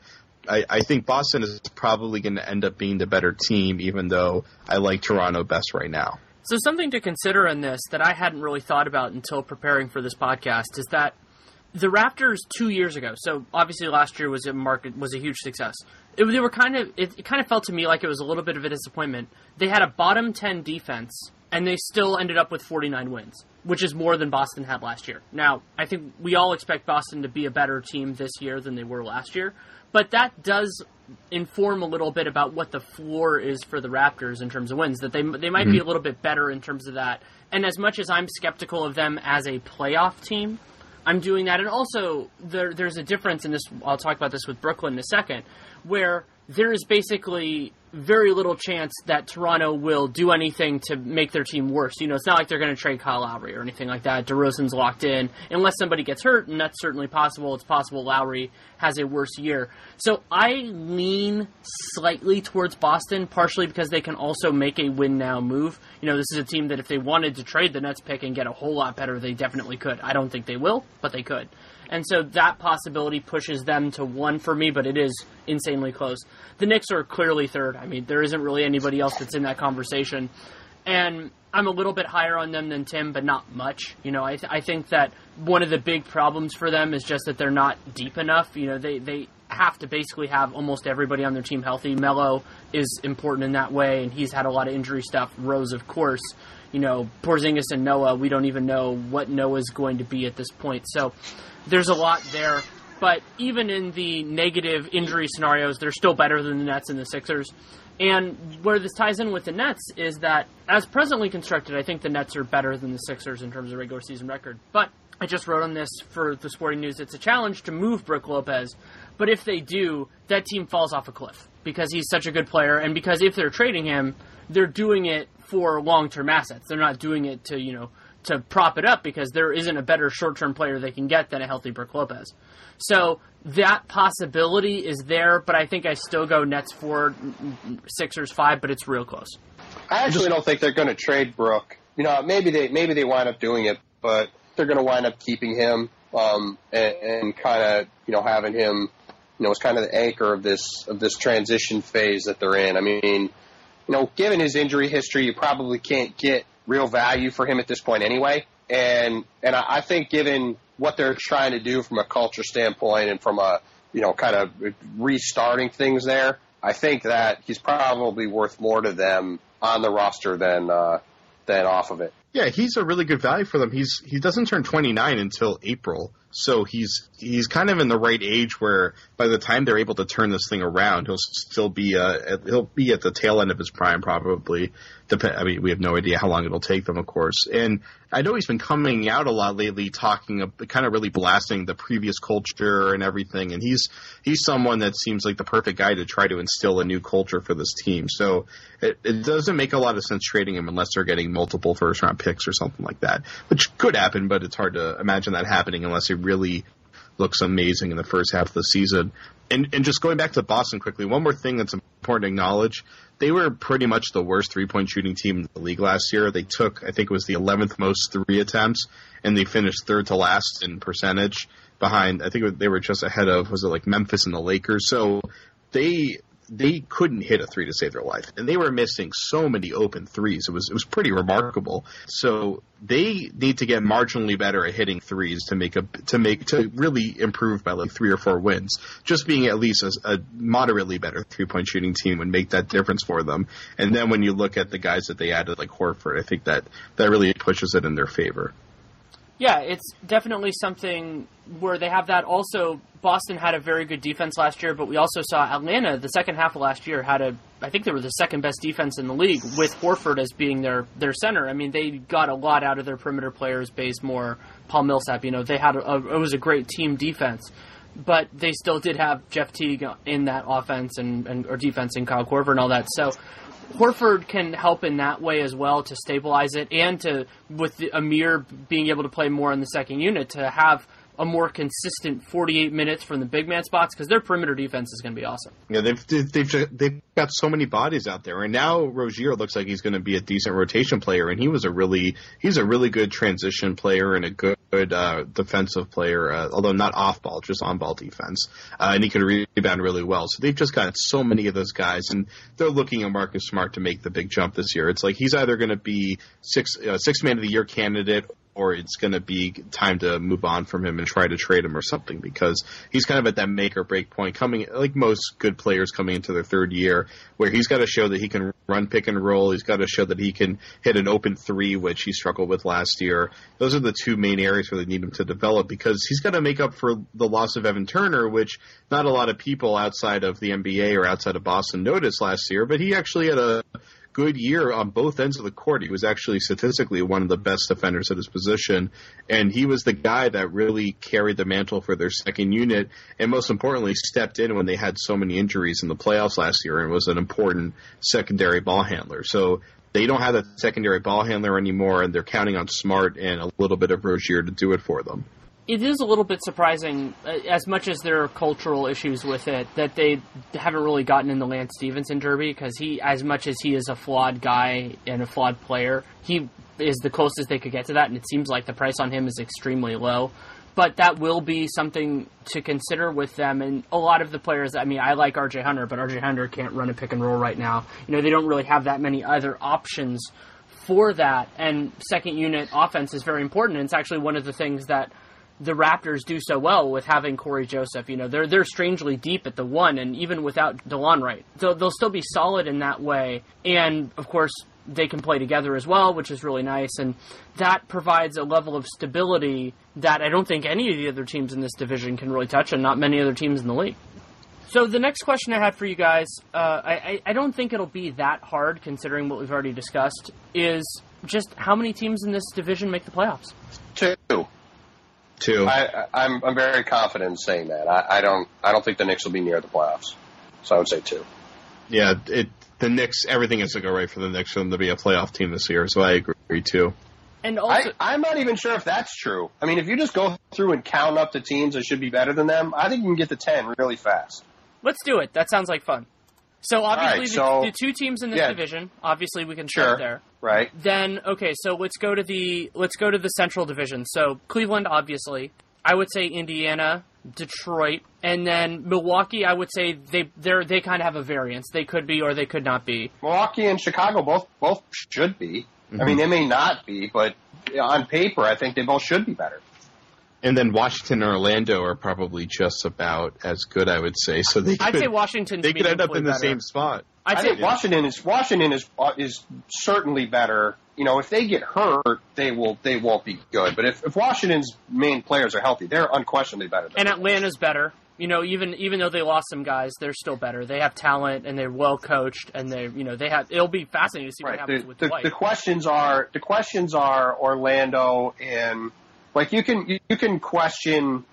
I, I think Boston is probably going to end up being the better team, even though I like Toronto best right now. So something to consider in this that I hadn't really thought about until preparing for this podcast is that the Raptors two years ago. So obviously last year was a market was a huge success. it, they were kind of it, it kind of felt to me like it was a little bit of a disappointment. They had a bottom 10 defense and they still ended up with 49 wins, which is more than Boston had last year. Now, I think we all expect Boston to be a better team this year than they were last year, but that does inform a little bit about what the floor is for the Raptors in terms of wins. That they they might mm-hmm. be a little bit better in terms of that. And as much as I'm skeptical of them as a playoff team, I'm doing that. And also, there, there's a difference in this. I'll talk about this with Brooklyn in a second, where there is basically very little chance that Toronto will do anything to make their team worse. You know, it's not like they're going to trade Kyle Lowry or anything like that. DeRozan's locked in. Unless somebody gets hurt, and that's certainly possible, it's possible Lowry has a worse year. So I lean slightly towards Boston, partially because they can also make a win now move. You know, this is a team that if they wanted to trade the Nets pick and get a whole lot better, they definitely could. I don't think they will, but they could. And so that possibility pushes them to one for me, but it is insanely close. The Knicks are clearly third. I mean, there isn't really anybody else that's in that conversation. And I'm a little bit higher on them than Tim, but not much. You know, I, th- I think that one of the big problems for them is just that they're not deep enough. You know, they, they have to basically have almost everybody on their team healthy. Melo is important in that way, and he's had a lot of injury stuff. Rose, of course. You know, Porzingis and Noah, we don't even know what Noah's going to be at this point. So there's a lot there. But even in the negative injury scenarios, they're still better than the Nets and the Sixers. And where this ties in with the Nets is that, as presently constructed, I think the Nets are better than the Sixers in terms of regular season record. But I just wrote on this for the Sporting News. It's a challenge to move Brook Lopez, but if they do, that team falls off a cliff because he's such a good player, and because if they're trading him, they're doing it for long-term assets. They're not doing it to you know to prop it up because there isn't a better short term player they can get than a healthy Brook Lopez. So that possibility is there, but I think I still go Nets four, Sixers five, but it's real close. I actually don't think they're going to trade Brook. You know, maybe they maybe they wind up doing it, but they're going to wind up keeping him um, and, and kind of you know having him, you know, as kind of the anchor of this of this transition phase that they're in. I mean, you know, given his injury history, you probably can't get real value for him at this point anyway. And and I, I think given what they're trying to do from a culture standpoint and from a you know kind of restarting things there, I think that he's probably worth more to them on the roster than uh, than off of it. Yeah, he's a really good value for them. He's he doesn't turn 29 until April, so he's he's kind of in the right age where by the time they're able to turn this thing around, he'll still be uh, he'll be at the tail end of his prime probably. Dep- I mean, we have no idea how long it'll take them, of course. And I know he's been coming out a lot lately, talking, of, kind of really blasting the previous culture and everything. And he's he's someone that seems like the perfect guy to try to instill a new culture for this team. So it, it doesn't make a lot of sense trading him unless they're getting multiple first round picks or something like that, which could happen, but it's hard to imagine that happening unless he really looks amazing in the first half of the season. And and just going back to Boston quickly, one more thing that's important to acknowledge they were pretty much the worst three point shooting team in the league last year. They took, I think it was the 11th most three attempts, and they finished third to last in percentage behind, I think they were just ahead of, was it like Memphis and the Lakers? So they they couldn't hit a three to save their life, and they were missing so many open threes. It was it was pretty remarkable. So they need to get marginally better at hitting threes to make a to make to really improve by like three or four wins. Just being at least a, a moderately better three point shooting team would make that difference for them. And then when you look at the guys that they added, like Horford, I think that that really pushes it in their favor. Yeah, it's definitely something where they have that. Also, Boston had a very good defense last year, but we also saw Atlanta the second half of last year had a. I think they were the second best defense in the league with Horford as being their their center. I mean, they got a lot out of their perimeter players, Bazemore, Paul Millsap. You know, they had a, a, it was a great team defense, but they still did have Jeff Teague in that offense and, and or defense and Kyle Korver and all that. So Horford can help in that way as well to stabilize it and to with Amir being able to play more in the second unit to have a more consistent 48 minutes from the big man spots because their perimeter defense is going to be awesome. Yeah, they've, they've they've got so many bodies out there, and now Rozier looks like he's going to be a decent rotation player, and he was a really he's a really good transition player and a good uh, defensive player, uh, although not off ball, just on ball defense, uh, and he can rebound really well. So they've just got so many of those guys, and they're looking at Marcus Smart to make the big jump this year. It's like he's either going to be six uh, six man of the year candidate or it's going to be time to move on from him and try to trade him or something because he's kind of at that make or break point coming like most good players coming into their third year where he's got to show that he can run pick and roll. He's got to show that he can hit an open three which he struggled with last year. Those are the two main areas where they need him to develop because he's got to make up for the loss of Evan Turner which not a lot of people outside of the NBA or outside of Boston noticed last year but he actually had a good year on both ends of the court. He was actually statistically one of the best defenders at his position, and he was the guy that really carried the mantle for their second unit, and most importantly, stepped in when they had so many injuries in the playoffs last year and was an important secondary ball handler. So they don't have that secondary ball handler anymore, and they're counting on Smart and a little bit of Rozier to do it for them it is a little bit surprising, uh, as much as there are cultural issues with it, that they haven't really gotten in the Lance Stephenson derby because he, as much as he is a flawed guy and a flawed player, he is the closest they could get to that, and it seems like the price on him is extremely low. But that will be something to consider with them, and a lot of the players. I mean, I like RJ Hunter, but RJ Hunter can't run a pick and roll right now. You know, they don't really have that many other options for that, and second unit offense is very important. And it's actually one of the things that the Raptors do so well with having Cory Joseph. You know, they're they're strangely deep at the one, and even without Delon Wright, they'll, they'll still be solid in that way. And of course, they can play together as well, which is really nice. And that provides a level of stability that I don't think any of the other teams in this division can really touch, and not many other teams in the league. So the next question I had for you guys, uh, I, I don't think it'll be that hard considering what we've already discussed, is just how many teams in this division make the playoffs? Two. Two. I, I'm I'm very confident in saying that. I, I don't I don't think the Knicks will be near the playoffs, so I would say two. Yeah, it the Knicks everything has to go right for the Knicks for them to be a playoff team this year. So I agree too. And also, I, I'm not even sure if that's true. I mean, if you just go through and count up the teams that should be better than them, I think you can get to ten really fast. let's do it. That sounds like fun. So obviously, right, the, so- the two teams in this yeah. division, obviously, we can Sure. start there. Right? Then okay, so let's go to the let's go to the Central Division. So Cleveland, obviously, I would say Indiana, Detroit, and then Milwaukee. I would say they they they kind of have a variance. They could be or they could not be. Milwaukee and Chicago both both should be. I mm-hmm. mean, they may not be, but on paper, I think they both should be better. And then Washington and Orlando are probably just about as good, I would say. So they could, I'd say Washington's they could end up in the better. same spot. I'd I say think Washington is Washington is uh, is certainly better. You know, if they get hurt, they will they won't be good. But if, if Washington's main players are healthy, they're unquestionably better. Than and Atlanta's better. You know, even even though they lost some guys, they're still better. They have talent and they're well coached, and they you know they have. It'll be fascinating to see what happens The, with the, Dwight. the questions are the questions are Orlando and like you can you, you can question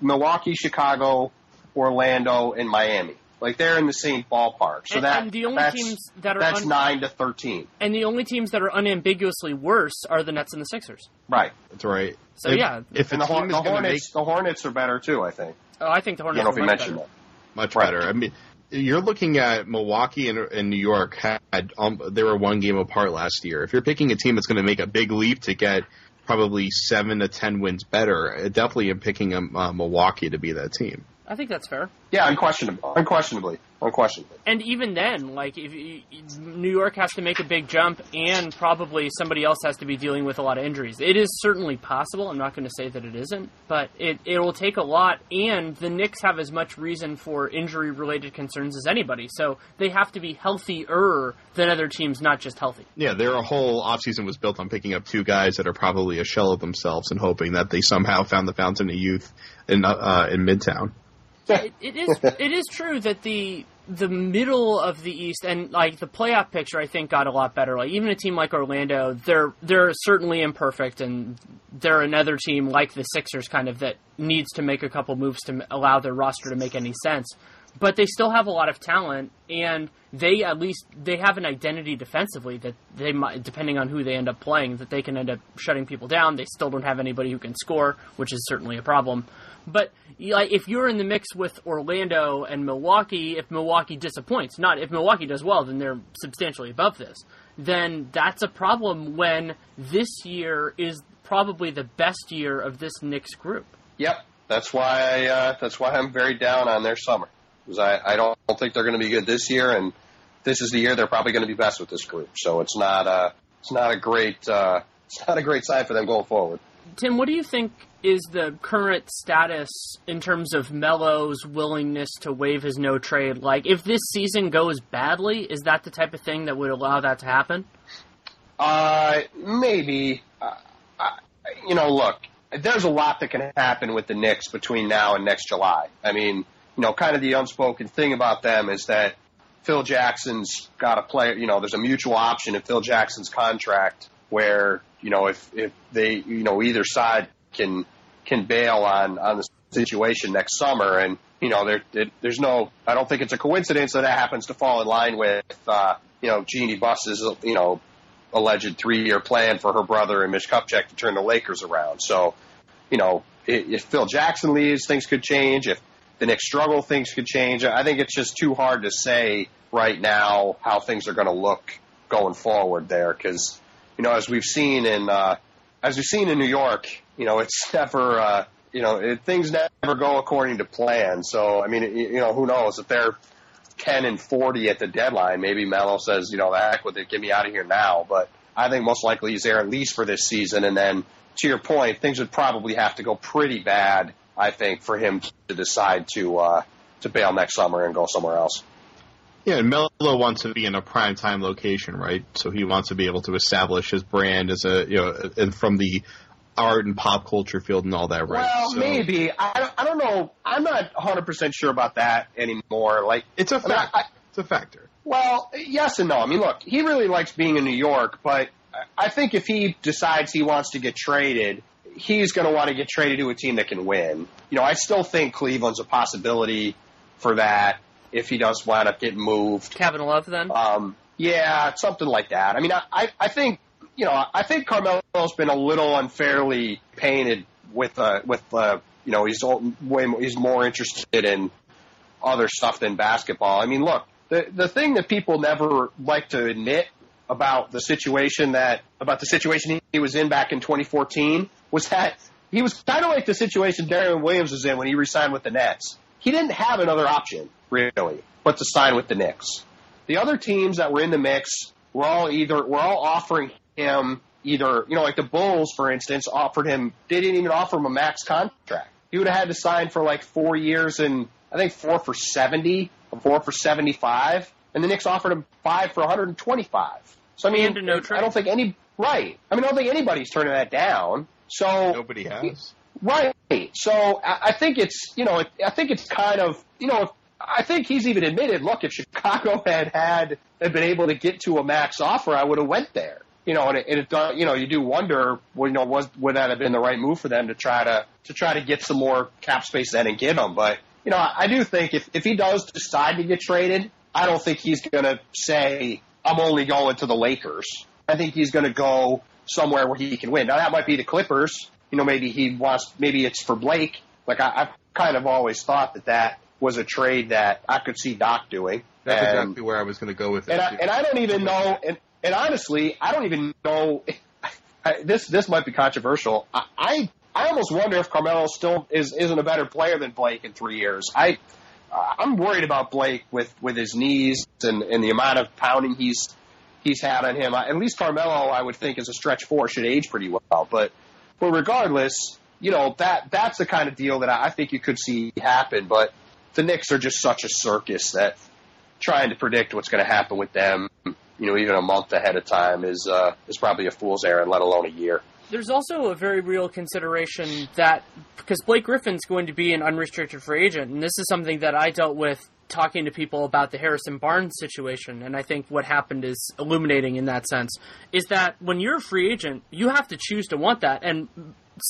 Milwaukee, Chicago, Orlando, and Miami. Like they're in the same ballpark. So And- that and the only that's, teams that are that's un- nine to thirteen. and the only teams that are unambiguously worse are the Nets and the Sixers. Right. That's right. So, if, yeah. if And the, Hor- team the is going to make Hornets the Hornets are better too. I think. Oh, I think the I Hornets don't know if are you much mentioned better. that. much Right. better. I mean, you're looking at Milwaukee and, and New York had um, they were one game apart last year. If you're picking a team that's going to make a big leap to get probably seven to ten wins better, definitely am picking um, uh, Milwaukee to be that team. I think that's fair. Yeah, unquestionably, unquestionably, unquestionably. And even then, like if you, New York has to make a big jump, and probably somebody else has to be dealing with a lot of injuries. It is certainly possible. I'm not going to say that it isn't, but it it will take a lot. And the Knicks have as much reason for injury related concerns as anybody, so they have to be healthier than other teams, not just healthy. Yeah, their whole offseason was built on picking up two guys that are probably a shell of themselves and hoping that they somehow found the fountain of youth in uh, in Midtown. It, is it is true that the the middle of the East and like the playoff picture, I think got a lot better. Like even a team like Orlando, they're they're certainly imperfect, and they're another team like the Sixers, kind of that needs to make a couple moves to allow their roster to make any sense. But they still have a lot of talent, and they at least they have an identity defensively that they might, depending on who they end up playing, that they can end up shutting people down. They still don't have anybody who can score, which is certainly a problem. But like, if you're in the mix with Orlando and Milwaukee, if Milwaukee disappoints, not if Milwaukee does well, then they're substantially above this. Then that's a problem when this year is probably the best year of this Knicks group. Yep, that's why I, uh, that's why I'm very down on their summer because I, I don't think they're going to be good this year, and this is the year they're probably going to be best with this group. So it's not uh it's not a great uh, it's not a great sign for them going forward. Tim, what do you think is the current status in terms of Melo's willingness to waive his no trade? Like, if this season goes badly, is that the type of thing that would allow that to happen? Uh, maybe. Uh, I, you know, look, there's a lot that can happen with the Knicks between now and next July. I mean, you know, kind of the unspoken thing about them is that Phil Jackson's got a player. You know, there's a mutual option in Phil Jackson's contract where you know if if they you know either side can can bail on on the situation next summer, and you know there it, there's no I don't think it's a coincidence that that happens to fall in line with uh, you know Jeanie Buss's you know alleged three year plan for her brother and Mitch Kupchak to turn the Lakers around. So you know if, if Phil Jackson leaves, things could change. If the Knicks struggle, things could change. I think it's just too hard to say right now how things are going to look going forward there because you know as we've seen in uh, as we've seen in New York, you know it's never uh, you know it, things never go according to plan. So I mean it, you know who knows if they're ten and forty at the deadline, maybe Melo says you know the heck with it, get me out of here now. But I think most likely he's there at least for this season, and then to your point, things would probably have to go pretty bad I think, for him to decide to uh, to bail next summer and go somewhere else. Yeah, and Melo wants to be in a prime time location, right? So he wants to be able to establish his brand as a you know, and from the art and pop culture field and all that, right? Well, so, maybe I don't, I don't know. I'm not 100 percent sure about that anymore. Like it's a fact. I mean, it's a factor. Well, yes and no. I mean, look, he really likes being in New York, but I think if he decides he wants to get traded, he's going to want to get traded to a team that can win. You know, I still think Cleveland's a possibility for that if he does wind up getting moved. Kevin Love, then. Um, yeah, something like that. I mean, I, I think you know, I think Carmelo's been a little unfairly painted with uh, with uh, you know he's way more, he's more interested in other stuff than basketball. I mean, look, the the thing that people never like to admit about the situation that about the situation he was in back in 2014 was that he was kind of like the situation Deron Williams was in when he resigned with the Nets. He didn't have another option really but to sign with the Knicks. The other teams that were in the mix were all either were all offering him either you know like the Bulls for instance offered him they didn't even offer him a max contract. He would have had to sign for like four years and I think four for seventy or four for seventy five, and the Knicks offered him five for one hundred and twenty five. So I mean, no I don't think any right. I mean, I don't think anybody's turning that down. So nobody has. Right. So I, I think it's you know I think it's kind of you know I think he's even admitted. Look, if Chicago *laughs* had had had been able to get to a max offer, I would have went there. You know, and it, it you know you do wonder, well, you know, was would that have been the right move for them to try to to try to get some more cap space then and give him? But you know, I, I do think if if he does decide to get traded, I don't think he's going to say I'm only going to the Lakers. I think he's going to go somewhere where he can win. Now that might be the Clippers. You know, maybe he wants, maybe it's for Blake. Like I, I've kind of always thought that that was a trade that I could see Doc doing. That's and, exactly where I was going to go with it. And I, and I don't even know, and, and honestly, I don't even know. *laughs* I, this this might be controversial. I, I I almost wonder if Carmelo still is isn't a better player than Blake in three years. I uh, I'm worried about Blake with with his knees and and the amount of pounding he's he's had on him. At least Carmelo, I would think, as a stretch four, should age pretty well. But but regardless, you know that that's the kind of deal that I think you could see happen. But the Knicks are just such a circus that trying to predict what's going to happen with them, you know, even a month ahead of time is uh, is probably a fool's errand, let alone a year. There's also a very real consideration that because Blake Griffin's going to be an unrestricted free agent, and this is something that I dealt with talking to people about the Harrison Barnes situation, and I think what happened is illuminating in that sense, is that when you're a free agent, you have to choose to want that. And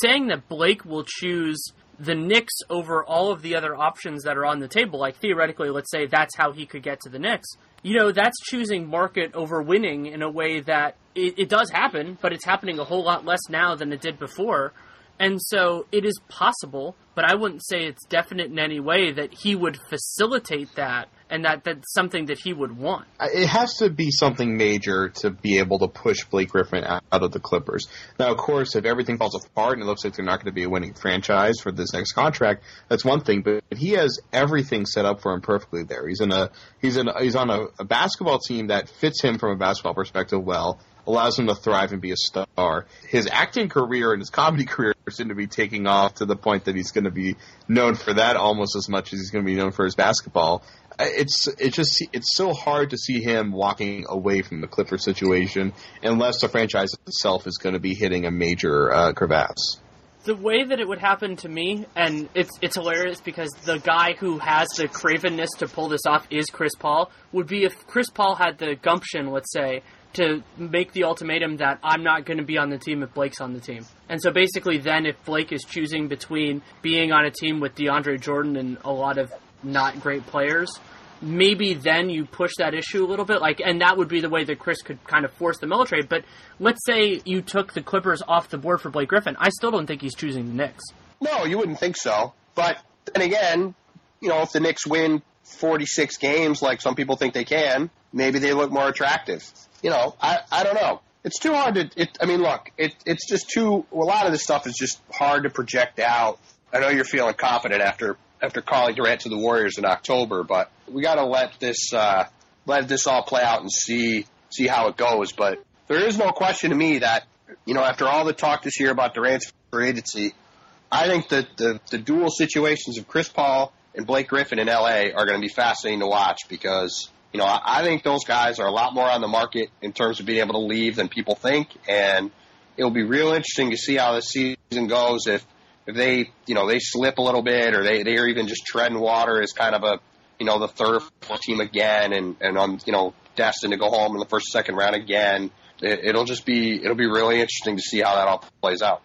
saying that Blake will choose the Knicks over all of the other options that are on the table, like theoretically, let's say that's how he could get to the Knicks, you know, that's choosing market over winning in a way that it, it does happen, but it's happening a whole lot less now than it did before. And so it is possible, but I wouldn't say it's definite in any way that he would facilitate that and that that's something that he would want. It has to be something major to be able to push Blake Griffin out of the Clippers. Now, of course, if everything falls apart and it looks like they're not going to be a winning franchise for this next contract, that's one thing. But he has everything set up for him perfectly there. He's in a he's in he's on a, a basketball team that fits him from a basketball perspective well allows him to thrive and be a star. His acting career and his comedy career seem to be taking off to the point that he's going to be known for that almost as much as he's going to be known for his basketball. It's it's just it's so hard to see him walking away from the Clipper situation unless the franchise itself is going to be hitting a major uh, crevasse the way that it would happen to me, and it's it's hilarious because the guy who has the cravenness to pull this off is Chris Paul. Would be if Chris Paul had the gumption, let's say, to make the ultimatum that I'm not going to be on the team if Blake's on the team. And so basically, then if Blake is choosing between being on a team with DeAndre Jordan and a lot of not great players, maybe then you push that issue a little bit. Like, and that would be the way that Chris could kind of force the trade. But let's say you took the Clippers off the board for Blake Griffin. I still don't think he's choosing the Knicks. No, you wouldn't think so. But then again, you know, if the Knicks win 46 games like some people think they can, maybe they look more attractive. You know, I, I don't know. It's too hard to. It, I mean, look, it, it's just too. A lot of this stuff is just hard to project out. I know you're feeling confident after after calling Durant to the Warriors in October, but we got to let this uh, let this all play out and see see how it goes. But there is no question to me that you know after all the talk this year about Durant's free agency, I think that the the dual situations of Chris Paul and Blake Griffin in LA are going to be fascinating to watch because you know I, I think those guys are a lot more on the market in terms of being able to leave than people think, and it'll be real interesting to see how the season goes if if they, you know, they slip a little bit or they, they're even just treading water as kind of a, you know, the third team again and, and on, you know, destined to go home in the first, second round again. It, it'll just be, it'll be really interesting to see how that all plays out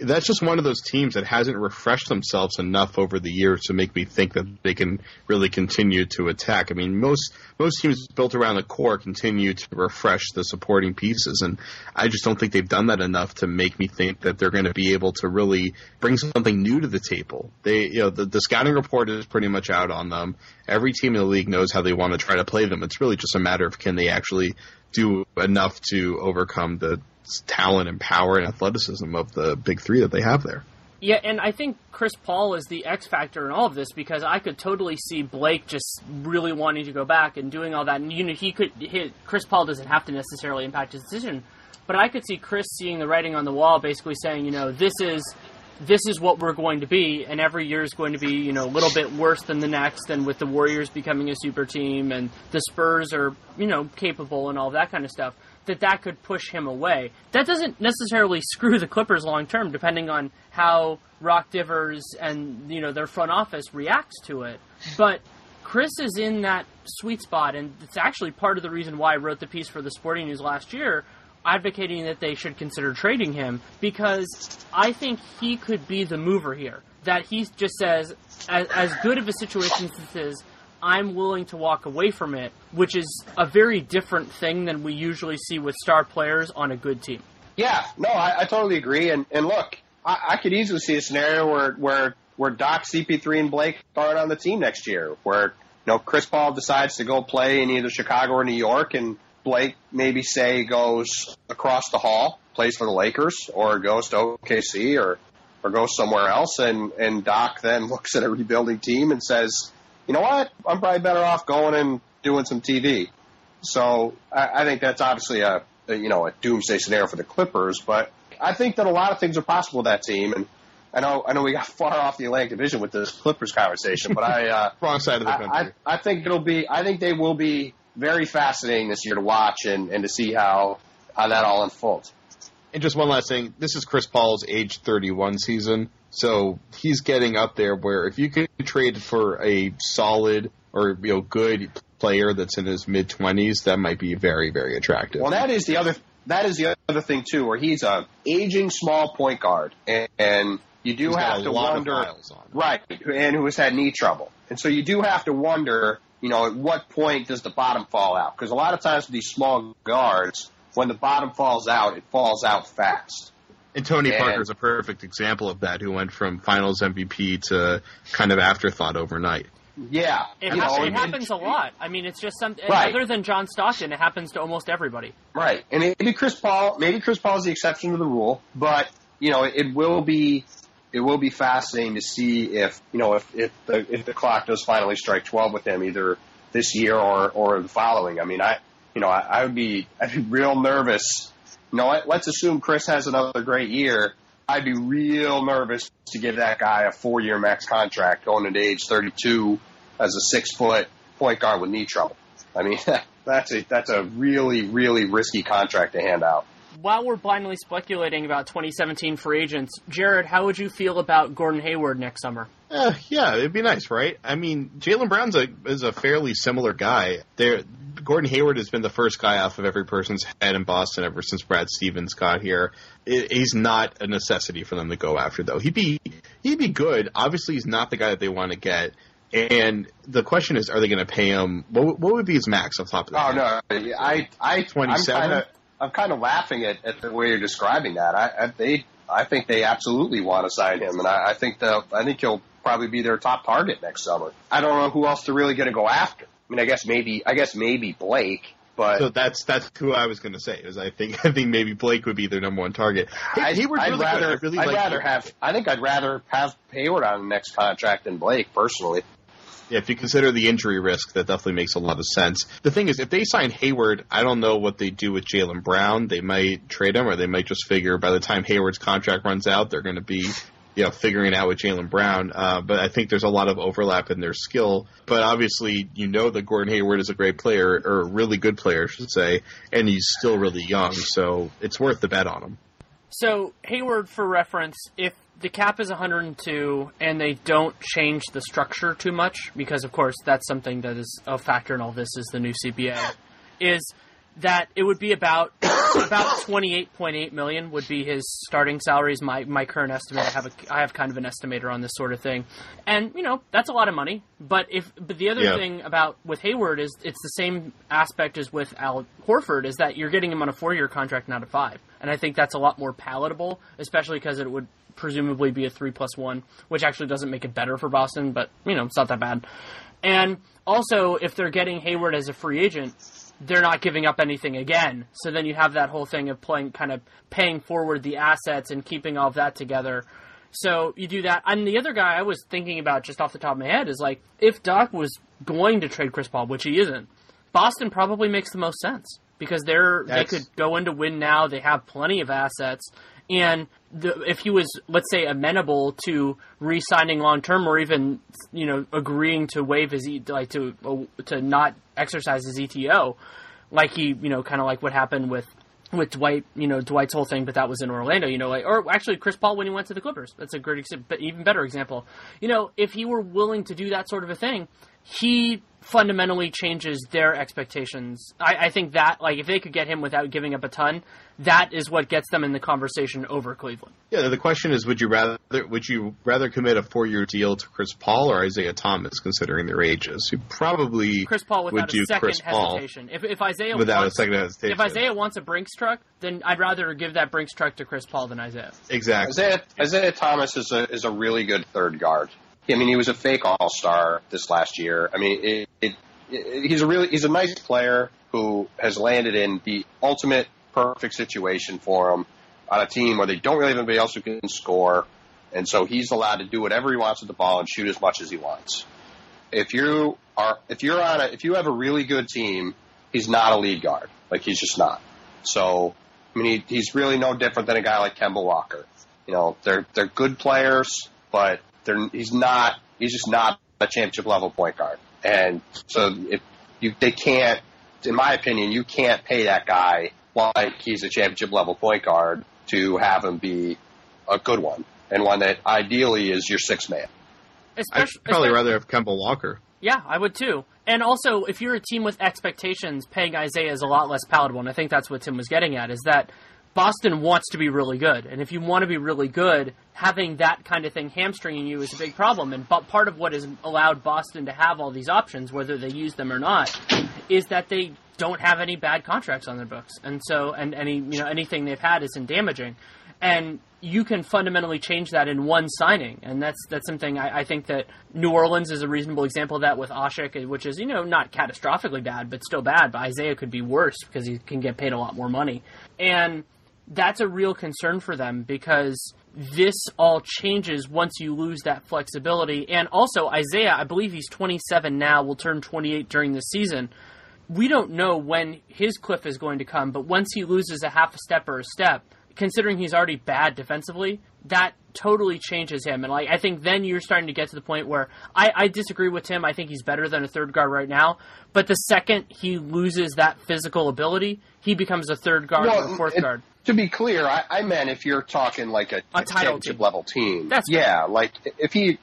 that's just one of those teams that hasn't refreshed themselves enough over the years to make me think that they can really continue to attack. I mean, most most teams built around the core continue to refresh the supporting pieces, and I just don't think they've done that enough to make me think that they're going to be able to really bring something new to the table. They, you know, the, the scouting report is pretty much out on them. Every team in the league knows how they want to try to play them. It's really just a matter of can they actually do enough to overcome the talent and power and athleticism of the big three that they have there. Yeah, and I think Chris Paul is the X factor in all of this because I could totally see Blake just really wanting to go back and doing all that. And you know, he could hit Chris Paul doesn't have to necessarily impact his decision, but I could see Chris seeing the writing on the wall, basically saying, you know, this is this is what we're going to be, and every year is going to be, you know, a little bit worse than the next. And with the Warriors becoming a super team, and the Spurs are, you know, capable and all that kind of stuff that that could push him away. That doesn't necessarily *laughs* screw the Clippers long term, depending on how Doc Rivers and you know their front office reacts to it. But Chris is in that sweet spot, and it's actually part of the reason why I wrote the piece for the Sporting News last year, advocating that they should consider trading him because I think he could be the mover here. That he just says, as, as good of a situation as this is, I'm willing to walk away from it, which is a very different thing than we usually see with star players on a good team. Yeah, no, I, I totally agree. And and look, I, I could easily see a scenario where where where Doc, CP3, and Blake aren't on the team next year, where you know Chris Paul decides to go play in either Chicago or New York, and Blake maybe say goes across the hall, plays for the Lakers, or goes to OKC, or or goes somewhere else, and and Doc then *laughs* looks at a rebuilding team and says you know what? I'm probably better off going and doing some TV. So I, I think that's obviously a, a you know a doomsday scenario for the Clippers, but I think that a lot of things are possible with that team. And I know I know we got *laughs* far off the Atlantic Division with this Clippers conversation, but I uh, *laughs* wrong side of the country. I, I, I think it'll be I think they will be very fascinating this year to watch and, and to see how how that all unfolds. And just one last thing, this is Chris Paul's age 31 season. So he's getting up there where if you could trade for a solid or you know good player that's in his mid twenties, that might be very very attractive. Well, that is the other that is the other thing too, where he's a aging small point guard, and, and you do he's have to wonder, right? And who has had knee trouble, and so you do have to wonder, you know, at what point does the bottom fall out? Because a lot of times with these small guards, when the bottom falls out, it falls out fast. And Tony and, Parker is a perfect example of that, who went from Finals MVP to kind of afterthought overnight. Yeah, it, ha- know, it happens a lot. I mean, it's just something right. other than John Stockton. It happens to almost everybody. Right, and maybe Chris Paul, maybe Chris Paul is the exception to the rule, but you know, it will be it will be fascinating to see if you know if if the if the clock does finally strike twelve with him either this year or or the following. I mean, I you know I, I would be I'd be real nervous you know, let's assume Chris has another great year. I'd be real nervous to give that guy a four year max contract going into age 32 as a six foot point guard with knee trouble. I mean, *laughs* that's a that's a really really risky contract to hand out. While we're blindly speculating about 2017 free agents, Jared, how would you feel about Gordon Hayward next summer? Uh, yeah, it'd be nice, right? I mean, Jaylen Brown's a is a fairly similar guy. There, Gordon Hayward has been the first guy off of every person's head in Boston ever since Brad Stevens got here. It, he's not a necessity for them to go after, though. He'd be he'd be good. Obviously, he's not the guy that they want to get. And the question is, are they going to pay him? What, what would be his max on top of that? Oh no, I I 27? I'm kind of laughing at, at the way you're describing that. I, I they I think they absolutely want to sign him, and I, I think the I think he'll probably be their top target next summer. I don't know who else they're really going to go after. I mean, I guess maybe I guess maybe Blake, but So that's that's who I was going to say. Is I think *laughs* I think maybe Blake would be their number one target. Hey, I, Hayward's I'd really rather good. I really I'd like rather have I think I'd rather have Hayward on the next contract than Blake personally. Yeah, if you consider the injury risk, that definitely makes a lot of sense. The thing is, if they sign Hayward, I don't know what they do with Jaylen Brown. They might trade him, or they might just figure by the time Hayward's contract runs out, they're going to be, you know, figuring out with Jaylen Brown. Uh, but I think there's a lot of overlap in their skill. But obviously, you know that Gordon Hayward is a great player, or a really good player, I should say, and he's still really young, so it's worth the bet on him. So Hayward, for reference, if the cap is 102 and they don't change the structure too much, because of course that's something that is a factor in all this is the new CBA, is that it would be about *coughs* about 28.8 million would be his starting salary is my my current estimate. I have a I have kind of an estimator on this sort of thing, and you know that's a lot of money. But if but the other Yeah. thing about with Hayward is it's the same aspect as with Al Horford is that you're getting him on a four year contract, not a five, and I think that's a lot more palatable, especially because it would presumably be a three plus one, which actually doesn't make it better for Boston, but you know it's not that bad. And also, if they're getting Hayward as a free agent, they're not giving up anything again. So then you have that whole thing of playing, kind of paying forward the assets and keeping all of that together. So you do that. And the other guy I was thinking about just off the top of my head is like, if Doc was going to trade Chris Paul, which he isn't, Boston probably makes the most sense because they're That's- they could go into win now. They have plenty of assets, and the, if he was, let's say, amenable to re-signing long term, or even you know agreeing to waive his like to uh, to not exercise his ETO, like he you know kind of like what happened with with Dwight, you know Dwight's whole thing, but that was in Orlando, you know, like, or actually Chris Paul when he went to the Clippers. That's a great, even better example. You know, if he were willing to do that sort of a thing, he fundamentally changes their expectations. I, I think that, like, if they could get him without giving up a ton, that is what gets them in the conversation over Cleveland. Yeah, the question is, would you rather would you rather commit a four year deal to Chris Paul or Isaiah Thomas, considering their ages? You probably Chris Paul would without do a second Chris hesitation. If, if Isaiah without wants, a second hesitation. if Isaiah wants a Brinks truck, then I'd rather give that Brinks truck to Chris Paul than Isaiah. exactly. Isaiah, Isaiah Thomas is a is a really good third guard. I mean, he was a fake All Star this last year. I mean, it, it, it, he's a really he's a nice player who has landed in the ultimate perfect situation for him on a team where they don't really have anybody else who can score, and so he's allowed to do whatever he wants with the ball and shoot as much as he wants. If you are if you're on a if you have a really good team, he's not a lead guard. Like he's just not. So I mean, he, he's really no different than a guy like Kemba Walker. You know, they're they're good players, but they're he's not. He's just not a championship level point guard. And so if you they can't, in my opinion, you can't pay that guy like he's a championship level point guard to have him be a good one and one that ideally is your sixth man. I'd probably especially- rather have Kemba Walker. Yeah, I would too. And also, if you're a team with expectations, paying Isaiah is a lot less palatable. And I think that's what Tim was getting at: is that Boston wants to be really good, and if you want to be really good, having that kind of thing hamstringing you is a big problem. And but part of what has allowed Boston to have all these options, whether they use them or not, is that they don't have any bad contracts on their books, and so and any you know anything they've had isn't damaging, and you can fundamentally change that in one signing, and that's that's something I, I think that New Orleans is a reasonable example of that with Asik, which is you know not catastrophically bad, but still bad. But Isaiah could be worse because he can get paid a lot more money, and that's a real concern for them because this all changes once you lose that flexibility. And also Isaiah, I believe he's 27 now, will turn 28 during the season we don't know when his cliff is going to come, but once he loses a half a step or a step, considering he's already bad defensively, that totally changes him. And like I think then you're starting to get to the point where I, I disagree with Tim. I think he's better than a third guard right now. But the second he loses that physical ability, he becomes a third guard Well, or a fourth it- guard. To be clear, I, I meant if you're talking like a, A title championship team. level team. That's yeah, like if he,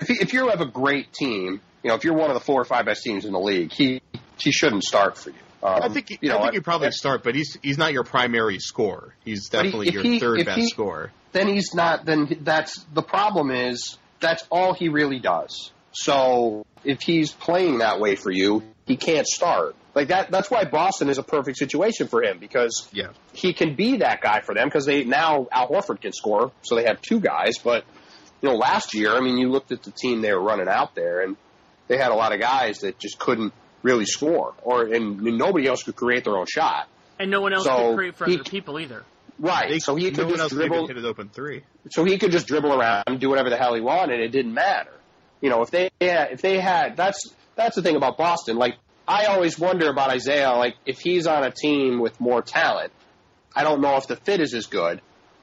if he, if you have a great team, you know, if you're one of the four or five best teams in the league, he he shouldn't start for you. Um, I think you know, I think you probably I- start, but he's he's not your primary scorer. He's But he- definitely your he- third best he- scorer. Then he's not. Then that's the problem. Is that's all he really does. So if he's playing that way for you, he can't start. Like that. That's why Boston is a perfect situation for him because Yeah. he can be that guy for them because they now Al Horford can score, so they have two guys. But you know, last year, I mean, you looked at the team they were running out there, and they had a lot of guys that just couldn't really score, or and nobody else could create their own shot. And no one else So can create for he- other people either. Right. They- so he could one just else could even dribble. hit it open three. so he could just dribble around and do whatever the hell he wanted. It didn't matter. You know, if they had, if they had, that's that's the thing about Boston. Like I always wonder about Isaiah. Like if he's on a team with more talent, I don't know if the fit is as good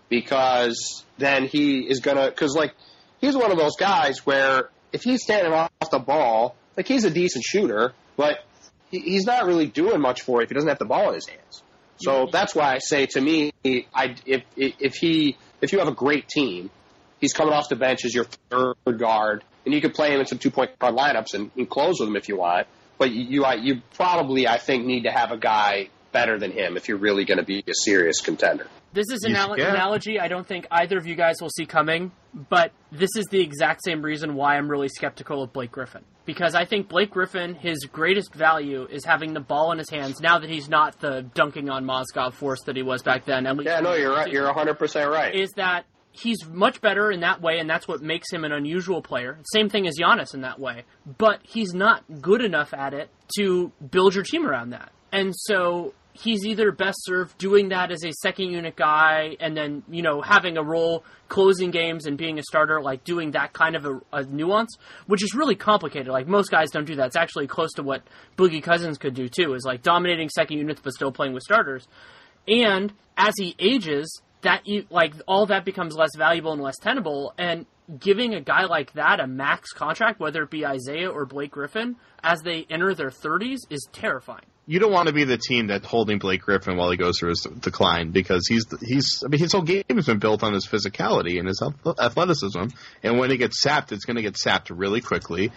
because then he is gonna because like he's one of those guys where if he's standing off the ball, like he's a decent shooter, but he, he's not really doing much for it if he doesn't have the ball in his hands. So that's why I say to me, I if if he if you have a great team, he's coming off the bench as your third guard, and you could play him in some two point guard lineups and, and close with him if you want. But you you, I- you probably I think need to have a guy better than him if you're really going to be a serious contender. This is an anal- yeah. analogy I don't think either of you guys will see coming, but this is the exact same reason why I'm really skeptical of Blake Griffin. Because I think Blake Griffin, his greatest value is having the ball in his hands now that he's not the dunking on Mozgov force that he was back then. At least Yeah, no, you're right. You're 100 percent right. is that he's much better in that way, and that's what makes him an unusual player. Same thing as Giannis in that way, but he's not good enough at it to build your team around that. And so he's either best served doing that as a second unit guy, and then you know having a role closing games and being a starter, like doing that kind of a, a nuance, which is really complicated. Like most guys don't do that. It's actually close to what Boogie Cousins could do too, is like dominating second units but still playing with starters. And as he ages, that like all that becomes less valuable and less tenable. And giving a guy like that a max contract, whether it be Isaiah or Blake Griffin, as they enter their 30s, is terrifying. You don't want to be the team that's holding Blake Griffin while he goes through his decline because he's he's I mean his whole game has been built on his physicality and his athleticism, and when he gets sapped, it's going to get sapped really quickly,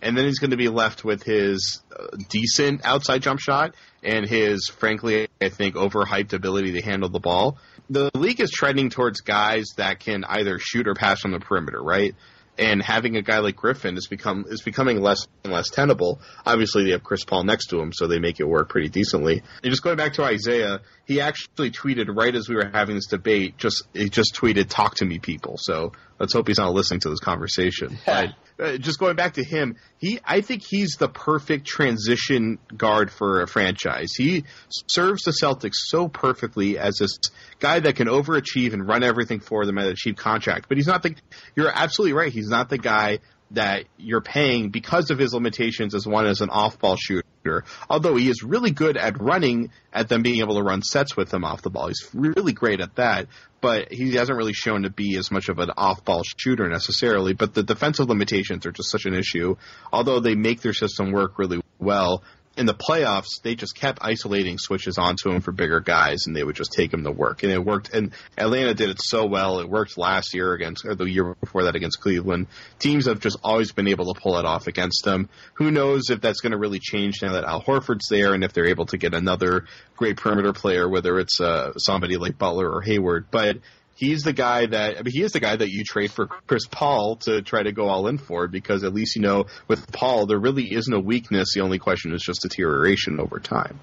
and then he's going to be left with his uh, decent outside jump shot and his frankly I think overhyped ability to handle the ball. The league is trending towards guys that can either shoot or pass on the perimeter, right? and having a guy like Griffin is become is becoming less and less tenable. Obviously, they have Chris Paul next to him, so they make it work pretty decently. And just going back to Isaiah, he actually tweeted right as we were having this debate. Just he just tweeted, "Talk to me, people." So let's hope he's not listening to this conversation. but uh, just going back to him, he I think he's the perfect transition guard for a franchise. He serves the Celtics so perfectly as this guy that can overachieve and run everything for them at a cheap contract. But he's not the. You're absolutely right. He's not the guy that you're paying because of his limitations as one as an off-ball shooter. Although he is really good at running, at them being able to run sets with him off the ball. He's really great at that. But he hasn't really shown to be as much of an off-ball shooter necessarily. But the defensive limitations are just such an issue. Although they make their system work really well, in the playoffs, they just kept isolating switches onto him for bigger guys, and they would just take him to work. And it worked. And Atlanta did it so well. It worked last year against, or the year before that against Cleveland. Teams have just always been able to pull it off against them. Who knows if that's going to really change now that Al Horford's there, and if they're able to get another great perimeter player, whether it's uh, somebody like Butler or Hayward. But he's the guy that I mean, he is the guy that you trade for Chris Paul to try to go all in for because at least you know with Paul there really is no weakness. The only question is just deterioration over time.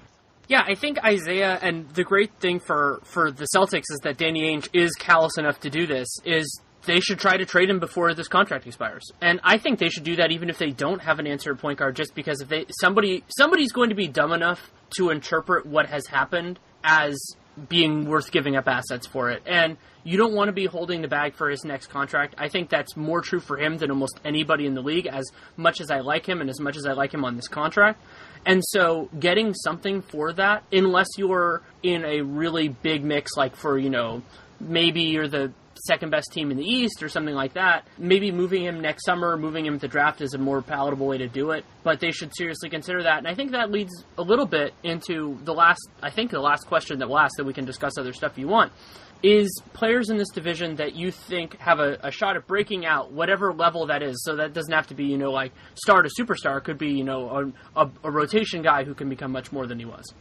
Yeah, I think Isaiah, and the great thing for, for the Celtics is that Danny Ainge is callous enough to do this, is they should try to trade him before this contract expires. And I think they should do that even if they don't have an answer at point guard, just because if they somebody somebody's going to be dumb enough to interpret what has happened as being worth giving up assets for it. And you don't want to be holding the bag for his next contract. I think that's more true for him than almost anybody in the league, as much as I like him and as much as I like him on this contract. And so getting something for that, unless you're in a really big mix, like for, you know, maybe you're the second best team in the East or something like that. Maybe moving him next summer, moving him to draft is a more palatable way to do it. But they should seriously consider that. And I think that leads a little bit into the last, I think the last question that we'll ask that we can discuss other stuff you want. Is players in this division that you think have a, a shot at breaking out, whatever level that is? So that doesn't have to be, you know, like star to superstar. It could be, you know, a, a, a rotation guy who can become much more than he was.